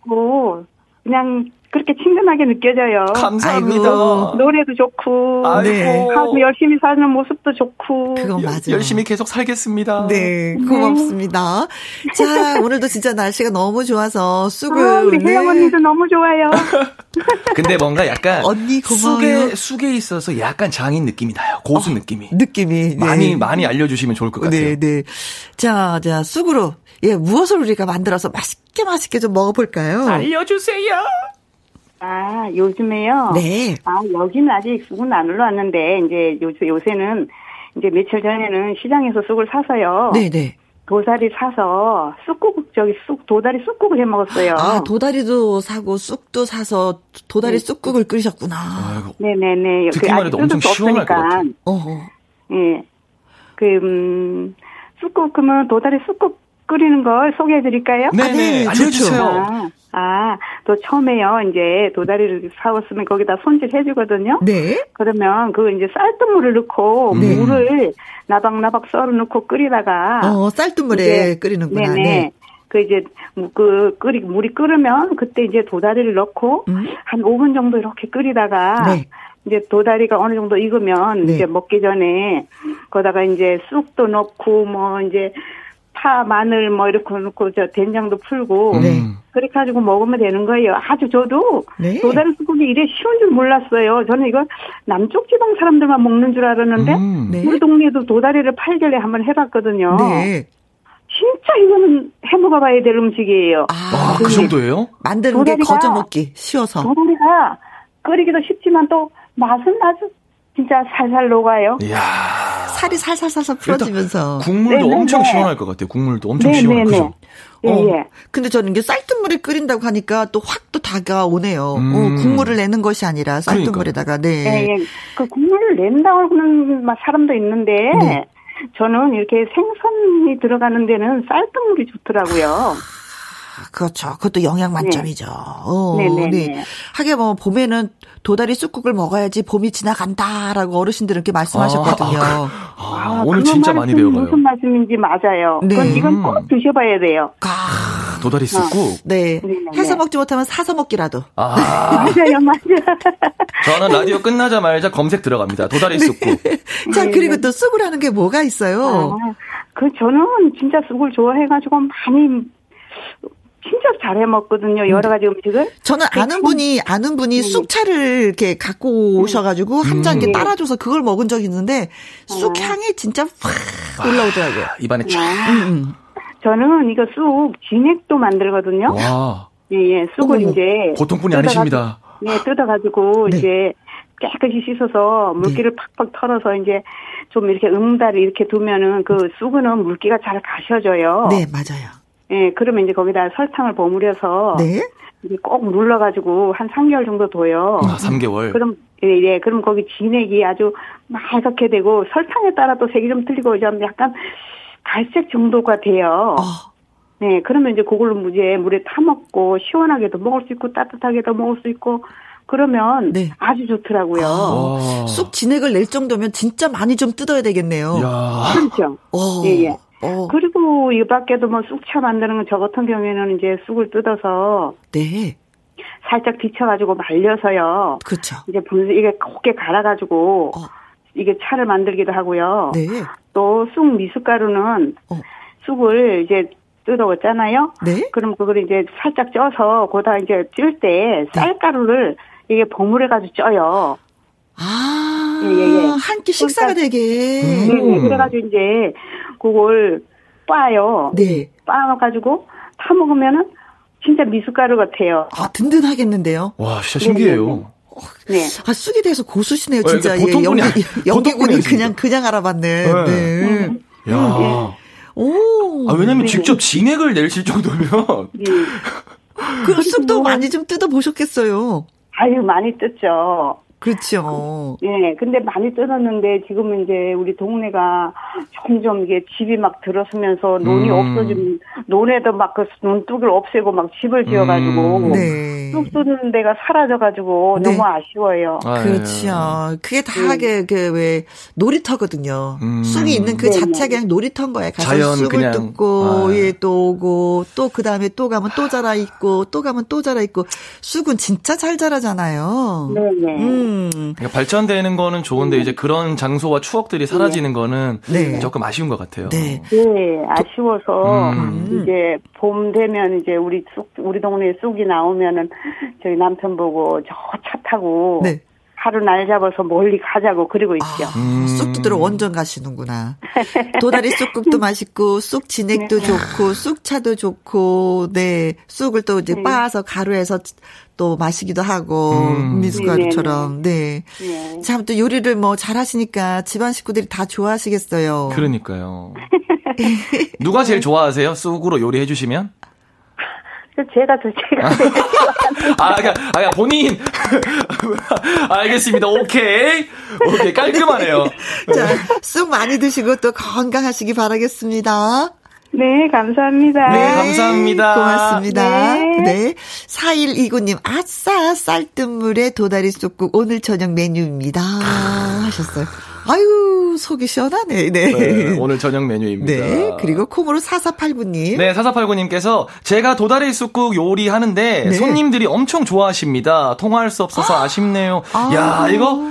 [SPEAKER 9] 고 그냥 그렇게 친근하게 느껴져요.
[SPEAKER 6] 감사합니다. 아이고.
[SPEAKER 9] 노래도 좋고, 네. 하고 열심히 사는 모습도 좋고.
[SPEAKER 6] 그건 맞아요. 열심히 계속 살겠습니다.
[SPEAKER 1] 네, 고맙습니다. 네. 자, 오늘도 진짜 날씨가 너무 좋아서 쑥을. 아,
[SPEAKER 9] 우리 혜영 네. 언니도 너무 좋아요.
[SPEAKER 6] 근데 뭔가 약간
[SPEAKER 1] 언니 고마워요.
[SPEAKER 6] 쑥에, 쑥에 있어서 약간 장인 느낌이 나요. 고수 어, 느낌이.
[SPEAKER 1] 느낌이.
[SPEAKER 6] 네. 많이 많이 알려주시면 좋을 것 같아요.
[SPEAKER 1] 네, 네. 자, 자 쑥으로 예 무엇을 우리가 만들어서 맛있게 맛있게 좀 먹어볼까요?
[SPEAKER 3] 알려주세요.
[SPEAKER 9] 아 요즘에요.
[SPEAKER 1] 네.
[SPEAKER 9] 아 여기는 아직 쑥은 안 올라왔는데 이제 요 요새는 이제 며칠 전에는 시장에서 쑥을 사서요.
[SPEAKER 1] 네, 네.
[SPEAKER 9] 도다리 사서 쑥국 저기 쑥 도다리 쑥국을 해 먹었어요.
[SPEAKER 1] 아 도다리도 사고 쑥도 사서 도다리 네. 쑥국을 끓이셨구나.
[SPEAKER 9] 아이고. 네네네.
[SPEAKER 6] 듣기만 그 해도 엄청 시원할 것 같아.
[SPEAKER 1] 어허.
[SPEAKER 9] 예. 그 음, 쑥국 그러면 도다리 쑥국 끓이는 걸 소개해 드릴까요?
[SPEAKER 6] 네네, 아, 네. 알려주세요. 아,
[SPEAKER 9] 아, 또 처음에요, 이제 도다리를 사왔으면 거기다 손질 해 주거든요.
[SPEAKER 1] 네.
[SPEAKER 9] 그러면 그 이제 쌀뜨물을 넣고 네. 물을 나박나박 썰어 넣고 끓이다가.
[SPEAKER 1] 어, 쌀뜨물에 끓이는구나. 네네. 네.
[SPEAKER 9] 그 이제 그 끓이 물이 끓으면 그때 이제 도다리를 넣고 음? 한 5분 정도 이렇게 끓이다가 네. 이제 도다리가 어느 정도 익으면 네. 이제 먹기 전에 거다가 이제 쑥도 넣고 뭐 이제 파, 마늘 뭐 이렇게 넣고 저 된장도 풀고 네. 그렇게 가지고 먹으면 되는 거예요. 아주 저도 네. 도다리 쑥국이 이래 쉬운 줄 몰랐어요. 저는 이거 남쪽 지방 사람들만 먹는 줄 알았는데 음. 네. 우리 동네에도 도다리를 팔길래 한번 해봤거든요. 네. 진짜 이거는 해 먹어 봐야 될 음식이에요.
[SPEAKER 6] 아, 그 정도예요?
[SPEAKER 1] 만드는 게 거저 먹기 쉬워서.
[SPEAKER 9] 도다리가 끓이기도 쉽지만 또 맛은 아주 진짜 살살 녹아요.
[SPEAKER 6] 이야.
[SPEAKER 1] 살이 살살살살 풀어지면서.
[SPEAKER 6] 국물도 네네네. 엄청 시원할 것 같아요. 국물도 엄청 시원할 거죠.
[SPEAKER 1] 예, 어. 예. 근데 저는 이게 쌀뜨물에 끓인다고 하니까 또 확 또 다가오네요. 음. 어, 국물을 내는 것이 아니라 쌀뜨물에다가, 네.
[SPEAKER 9] 예, 예. 그 국물을 낸다고는 사람도 있는데, 네. 저는 이렇게 생선이 들어가는 데는 쌀뜨물이 좋더라고요.
[SPEAKER 1] 그렇죠. 그것도 영양 만점이죠. 네. 어, 네네네. 네. 하게 뭐 봄에는 도다리 쑥국을 먹어야지 봄이 지나간다라고 어르신들은 이렇게 말씀하셨거든요. 아,
[SPEAKER 6] 아, 아 오늘 진짜 많이 배워가요.
[SPEAKER 9] 무슨 말씀인지 맞아요. 네. 그건 이건 꼭 드셔봐야 돼요.
[SPEAKER 6] 아, 도다리 쑥국. 어.
[SPEAKER 1] 네. 해서 먹지 못하면 사서 먹기라도.
[SPEAKER 9] 아. 맞아요, 맞아요.
[SPEAKER 6] 저는 라디오 끝나자마자 검색 들어갑니다. 도다리 쑥국. 네.
[SPEAKER 1] 자, 그리고 또 쑥을 하는 게 뭐가 있어요?
[SPEAKER 9] 아, 그 저는 진짜 쑥을 좋아해가지고 많이 진짜 잘해 먹거든요. 음. 여러 가지 음식을.
[SPEAKER 1] 저는 아는 분이 아는 분이 네. 쑥차를 이렇게 갖고 네. 오셔가지고 한잔 이렇게 네. 따라줘서 그걸 먹은 적이 있는데 쑥 향이 진짜 확 올라오더라고요. 아,
[SPEAKER 6] 입안에 쫙.
[SPEAKER 9] 음, 음. 저는 이거 쑥 진액도 만들거든요.
[SPEAKER 6] 와.
[SPEAKER 9] 예, 예. 쑥을 어머, 이제
[SPEAKER 6] 보통 분이 아니십니다.
[SPEAKER 9] 네, 뜯어가지고 네. 이제 깨끗이 씻어서 물기를 네. 팍팍 털어서 이제 좀 이렇게 음다리 이렇게 두면은 그 쑥은 물기가 잘 가셔져요.
[SPEAKER 1] 네, 맞아요.
[SPEAKER 9] 예, 그러면 이제 거기다 설탕을 버무려서
[SPEAKER 1] 네.
[SPEAKER 9] 꼭 눌러 가지고 한 3개월 정도 둬요.
[SPEAKER 6] 아, 3개월.
[SPEAKER 9] 그럼 예, 예, 그럼 거기 진액이 아주 맑게 되고 설탕에 따라 또 색이 좀 틀리고 좀 약간 갈색 정도가 돼요.
[SPEAKER 1] 어.
[SPEAKER 9] 네, 그러면 이제 그걸로 무제 물에 타 먹고 시원하게도 먹을 수 있고 따뜻하게도 먹을 수 있고 그러면 네. 아주 좋더라고요.
[SPEAKER 1] 아. 쑥 진액을 낼 정도면 진짜 많이 좀 뜯어야 되겠네요.
[SPEAKER 6] 야.
[SPEAKER 9] 그렇죠. 예, 예. 어. 그리고 이 밖에도 뭐 쑥차 만드는 건저 같은 경우에는 이제 쑥을 뜯어서
[SPEAKER 1] 네.
[SPEAKER 9] 살짝 데쳐가지고 말려서요.
[SPEAKER 1] 그렇죠.
[SPEAKER 9] 이제 분수 이게 곱게 갈아가지고 어. 이게 차를 만들기도 하고요.
[SPEAKER 1] 네.
[SPEAKER 9] 또 쑥 미숫가루는 어. 쑥을 이제 뜯어왔잖아요.
[SPEAKER 1] 네.
[SPEAKER 9] 그럼 그걸 이제 살짝 쪄서 거기다 이제 찔때 네. 쌀가루를 이게 버무려가지고 쪄요.
[SPEAKER 1] 아, 예, 예, 예. 한 끼 식사가 그러니까, 되게.
[SPEAKER 9] 음. 네, 네, 그래가지고 이제 그걸 빻아요.
[SPEAKER 1] 네.
[SPEAKER 9] 빻아가지고 타 먹으면은 진짜 미숫가루 같아요.
[SPEAKER 1] 아, 든든하겠는데요?
[SPEAKER 6] 와, 진짜 신기해요.
[SPEAKER 9] 네.
[SPEAKER 1] 아, 쑥에 대해서 고수시네요, 어, 진짜. 예, 연기, 연기군이 그냥, 그냥 알아봤네. 네. 네.
[SPEAKER 6] 음. 야. 네.
[SPEAKER 1] 오.
[SPEAKER 6] 아, 왜냐면 네. 직접 진액을 내실 정도면.
[SPEAKER 1] 네. 그 쑥도 많이 좀 뜯어보셨겠어요.
[SPEAKER 9] 아유, 많이 뜯죠.
[SPEAKER 1] 그렇죠.
[SPEAKER 9] 예, 근데 많이 떠났는데 지금은 이제 우리 동네가 점점 이게 집이 막 들어서면서 논이 음. 없어지면 논에도 막 그 논둑을 없애고 막 집을 지어가지고 음. 네. 쑥 쓰는 데가 사라져가지고 네. 너무 아쉬워요.
[SPEAKER 1] 아, 그렇죠. 그게 다게 네. 그왜 놀이터거든요. 음. 쑥이 있는 그 네, 자체가 그냥 놀이터인 거예요. 가서 자연 쑥을 그냥. 뜯고 아. 예 또 오고 또 그 다음에 또 가면 또 자라 있고 또 가면 또 자라 있고 쑥은 진짜 잘 자라잖아요.
[SPEAKER 9] 네 네. 음.
[SPEAKER 6] 그러니까 발전되는 거는 좋은데 이제 그런 장소와 추억들이 사라지는 거는 네. 조금 아쉬운 것 같아요.
[SPEAKER 9] 네, 네 아쉬워서 음. 이제 봄 되면 이제 우리 쑥 우리 동네에 쑥이 나오면은 저희 남편 보고 저 차 타고 네. 하루 날 잡아서 멀리 가자고 그리고 있죠. 아,
[SPEAKER 1] 음. 쑥도 들어 원전 가시는구나. 도다리 쑥국도 맛있고 쑥 진액도 네. 좋고 쑥차도 좋고 네 쑥을 또 이제 네. 빻아서 가루해서 또 마시기도 하고 음. 미숫가루처럼 네. 네. 참 또 요리를 뭐 잘하시니까 집안 식구들이 다 좋아하시겠어요.
[SPEAKER 6] 그러니까요. 누가 제일 좋아하세요? 쑥으로 요리해 주시면?
[SPEAKER 9] 제가 더 제가
[SPEAKER 6] 아, 그러니까, 아, 그러니까 본인 알겠습니다. 오케이, 오케이 깔끔하네요.
[SPEAKER 1] 자, 쑥 많이 드시고 또 건강하시기 바라겠습니다.
[SPEAKER 9] 네, 감사합니다.
[SPEAKER 6] 네, 감사합니다.
[SPEAKER 1] 고맙습니다. 네. 네. 4129님, 아싸, 쌀뜨물에 도다리 쑥국 오늘 저녁 메뉴입니다. 하셨어요. 아유, 속이 시원하네. 네. 네.
[SPEAKER 6] 오늘 저녁 메뉴입니다. 네.
[SPEAKER 1] 그리고 콩으로 4489님.
[SPEAKER 6] 네, 4489님께서 제가 도다리 쑥국 요리하는데 네. 손님들이 엄청 좋아하십니다. 통화할 수 없어서 아. 쉽네요 아. 야, 이거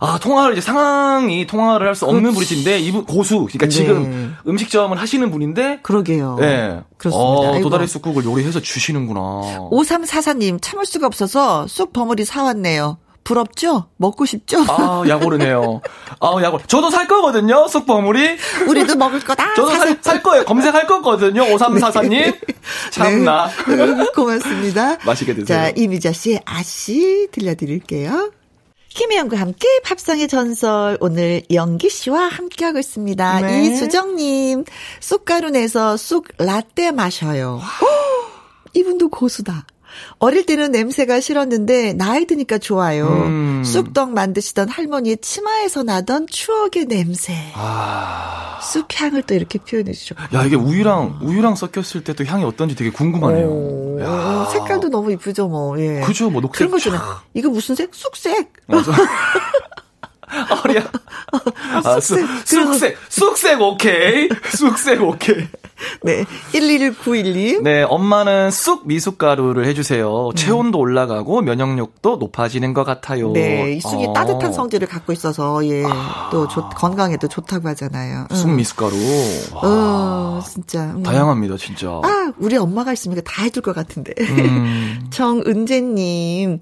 [SPEAKER 6] 아, 통화를 이제 상황이 통화를 할 수 없는 분이신데 이분 고수. 그러니까 네. 지금 음식점을 하시는 분인데
[SPEAKER 1] 그러게요.
[SPEAKER 6] 네.
[SPEAKER 1] 그렇습니다.
[SPEAKER 6] 어, 도다리 쑥국을 요리해서 주시는구나.
[SPEAKER 1] 5344님 참을 수가 없어서 쑥 버무리 사 왔네요. 부럽죠? 먹고 싶죠?
[SPEAKER 6] 아, 약오르네요. 아, 약오 저도 살 거거든요, 쑥버무리.
[SPEAKER 1] 우리도 먹을 거다.
[SPEAKER 6] 저도 살, 살 거예요. 검색할 거거든요, 5344님. 네. 참나.
[SPEAKER 1] 네. 고맙습니다.
[SPEAKER 6] 맛있게 드세요.
[SPEAKER 1] 자, 이미자 씨의 아씨 들려드릴게요. 김혜영과 함께 팝상의 전설 오늘 영기 씨와 함께하고 있습니다. 네. 이수정님 쑥가루 내서 쑥 라떼 마셔요. 이분도 고수다. 어릴 때는 냄새가 싫었는데 나이 드니까 좋아요. 음. 쑥떡 만드시던 할머니의 치마에서 나던 추억의 냄새. 아. 쑥향을 또 이렇게 표현해 주죠.
[SPEAKER 6] 야 이게 우유랑 우유랑 섞였을 때 또 향이 어떤지 되게 궁금하네요.
[SPEAKER 1] 색깔도 너무 이쁘죠 뭐. 예.
[SPEAKER 6] 그죠 뭐 녹색.
[SPEAKER 1] 그런 거잖아요. 이거 무슨 색? 쑥색.
[SPEAKER 6] 어리야. 아, 쑥색. 쑥색. 쑥색 오케이. 쑥색 오케이.
[SPEAKER 1] 네. 11912.
[SPEAKER 6] 네, 엄마는 쑥 미숫가루를 해주세요. 음. 체온도 올라가고 면역력도 높아지는 것 같아요.
[SPEAKER 1] 네, 이 쑥이 어. 따뜻한 성질을 갖고 있어서, 예, 아. 또 좋, 건강에도 좋다고 하잖아요.
[SPEAKER 6] 쑥 미숫가루.
[SPEAKER 1] 어, 진짜.
[SPEAKER 6] 음. 다양합니다, 진짜.
[SPEAKER 1] 아, 우리 엄마가 있으면 다 해줄 것 같은데. 음. 정은재님.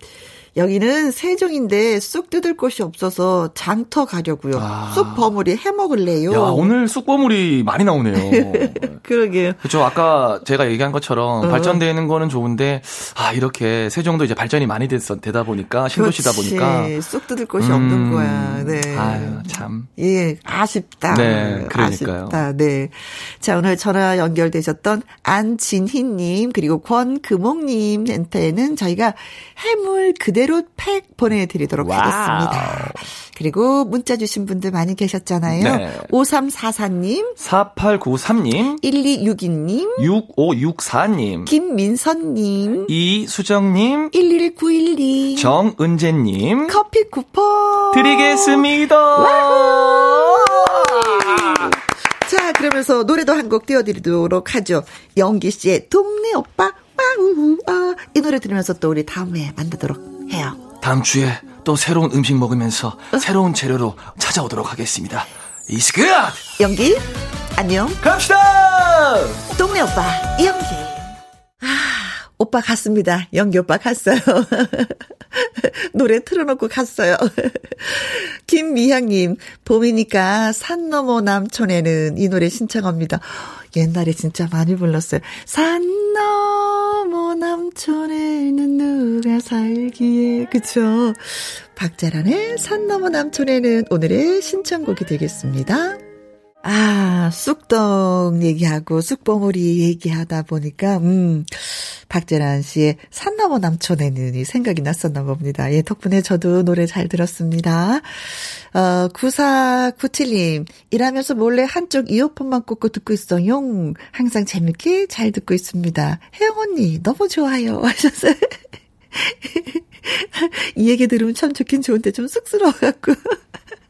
[SPEAKER 1] 여기는 세종인데 쑥 뜯을 곳이 없어서 장터 가려고요. 아. 쑥 버무리 해 먹을래요.
[SPEAKER 6] 야, 오늘 쑥 버무리 많이 나오네요.
[SPEAKER 1] 그러게요.
[SPEAKER 6] 그렇죠. 아까 제가 얘기한 것처럼 어. 발전되는 거는 좋은데 아, 이렇게 세종도 이제 발전이 많이 됐어, 되다 보니까 신도시다 보니까
[SPEAKER 1] 쑥 뜯을 곳이 음. 없는 거야. 네.
[SPEAKER 6] 아유, 참.
[SPEAKER 1] 예, 아쉽다.
[SPEAKER 6] 네, 그러니까요.
[SPEAKER 1] 아쉽다. 네. 자, 오늘 전화 연결되셨던 안진희 님 그리고 권금옥 님한테는 저희가 해물 그대 로 그대로 팩 보내드리도록 와우. 하겠습니다. 그리고 문자 주신 분들 많이 계셨잖아요. 네. 5344님,
[SPEAKER 6] 4893님,
[SPEAKER 1] 1262님,
[SPEAKER 6] 6564님,
[SPEAKER 1] 김민선님,
[SPEAKER 6] 이수정님,
[SPEAKER 1] 11912,
[SPEAKER 6] 정은재님,
[SPEAKER 1] 커피 쿠폰
[SPEAKER 6] 드리겠습니다.
[SPEAKER 1] 자, 그러면서 노래도 한 곡 띄워드리도록 하죠. 영기 씨의 동네 오빠, 와우, 아, 이 노래 들으면서 또 우리 다음에 만나도록 해요.
[SPEAKER 6] 다음 주에 또 새로운 음식 먹으면서 어? 새로운 재료로 찾아오도록 하겠습니다. 이스크!
[SPEAKER 1] 영기, 안녕.
[SPEAKER 6] 갑시다!
[SPEAKER 1] 동네 오빠, 영기. 아, 오빠 갔습니다. 영기 오빠 갔어요. 노래 틀어놓고 갔어요. 김미향님, 봄이니까 산 너머 남촌에는 이 노래 신청합니다. 옛날에 진짜 많이 불렀어요. 산 너머 남촌에는 누가 살기에. 그쵸? 박자란의 산 너머 남촌에는 오늘의 신청곡이 되겠습니다. 아, 쑥떡 얘기하고 쑥봉오리 얘기하다 보니까, 음, 박재란 씨의 산 넘어 남촌에는 이 생각이 났었나 봅니다. 예, 덕분에 저도 노래 잘 들었습니다. 어, 9497님, 일하면서 몰래 한쪽 이어폰만 꽂고 듣고 있어요. 항상 재밌게 잘 듣고 있습니다. 혜영 언니, 너무 좋아요. 하셨어요. 이 얘기 들으면 참 좋긴 좋은데 좀 쑥스러워갖고.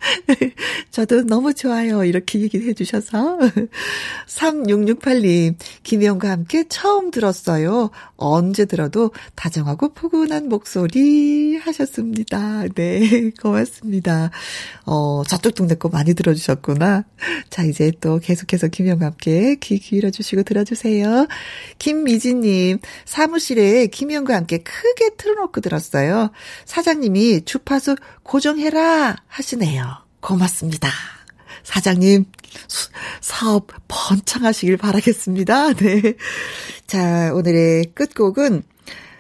[SPEAKER 1] 저도 너무 좋아요. 이렇게 얘기해 주셔서. 3668님, 김혜영과 함께 처음 들었어요. 언제 들어도 다정하고 포근한 목소리 하셨습니다. 네, 고맙습니다. 어, 저쪽 동네 거 많이 들어주셨구나. 자, 이제 또 계속해서 김혜영과 함께 귀 기울여 주시고 들어주세요. 김미진님, 사무실에 김혜영과 함께 크게 틀어놓고 들었어요. 사장님이 주파수 고정해라 하시네요. 고맙습니다. 사장님, 사업 번창하시길 바라겠습니다. 네. 자, 오늘의 끝곡은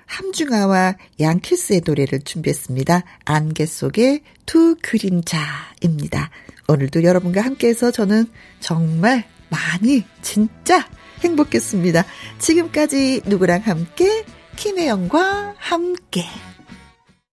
[SPEAKER 1] 함중아와 양키스의 노래를 준비했습니다. 안개 속의 두 그림자입니다. 오늘도 여러분과 함께해서 저는 정말 많이 진짜 행복했습니다. 지금까지 누구랑 함께 김혜영과 함께.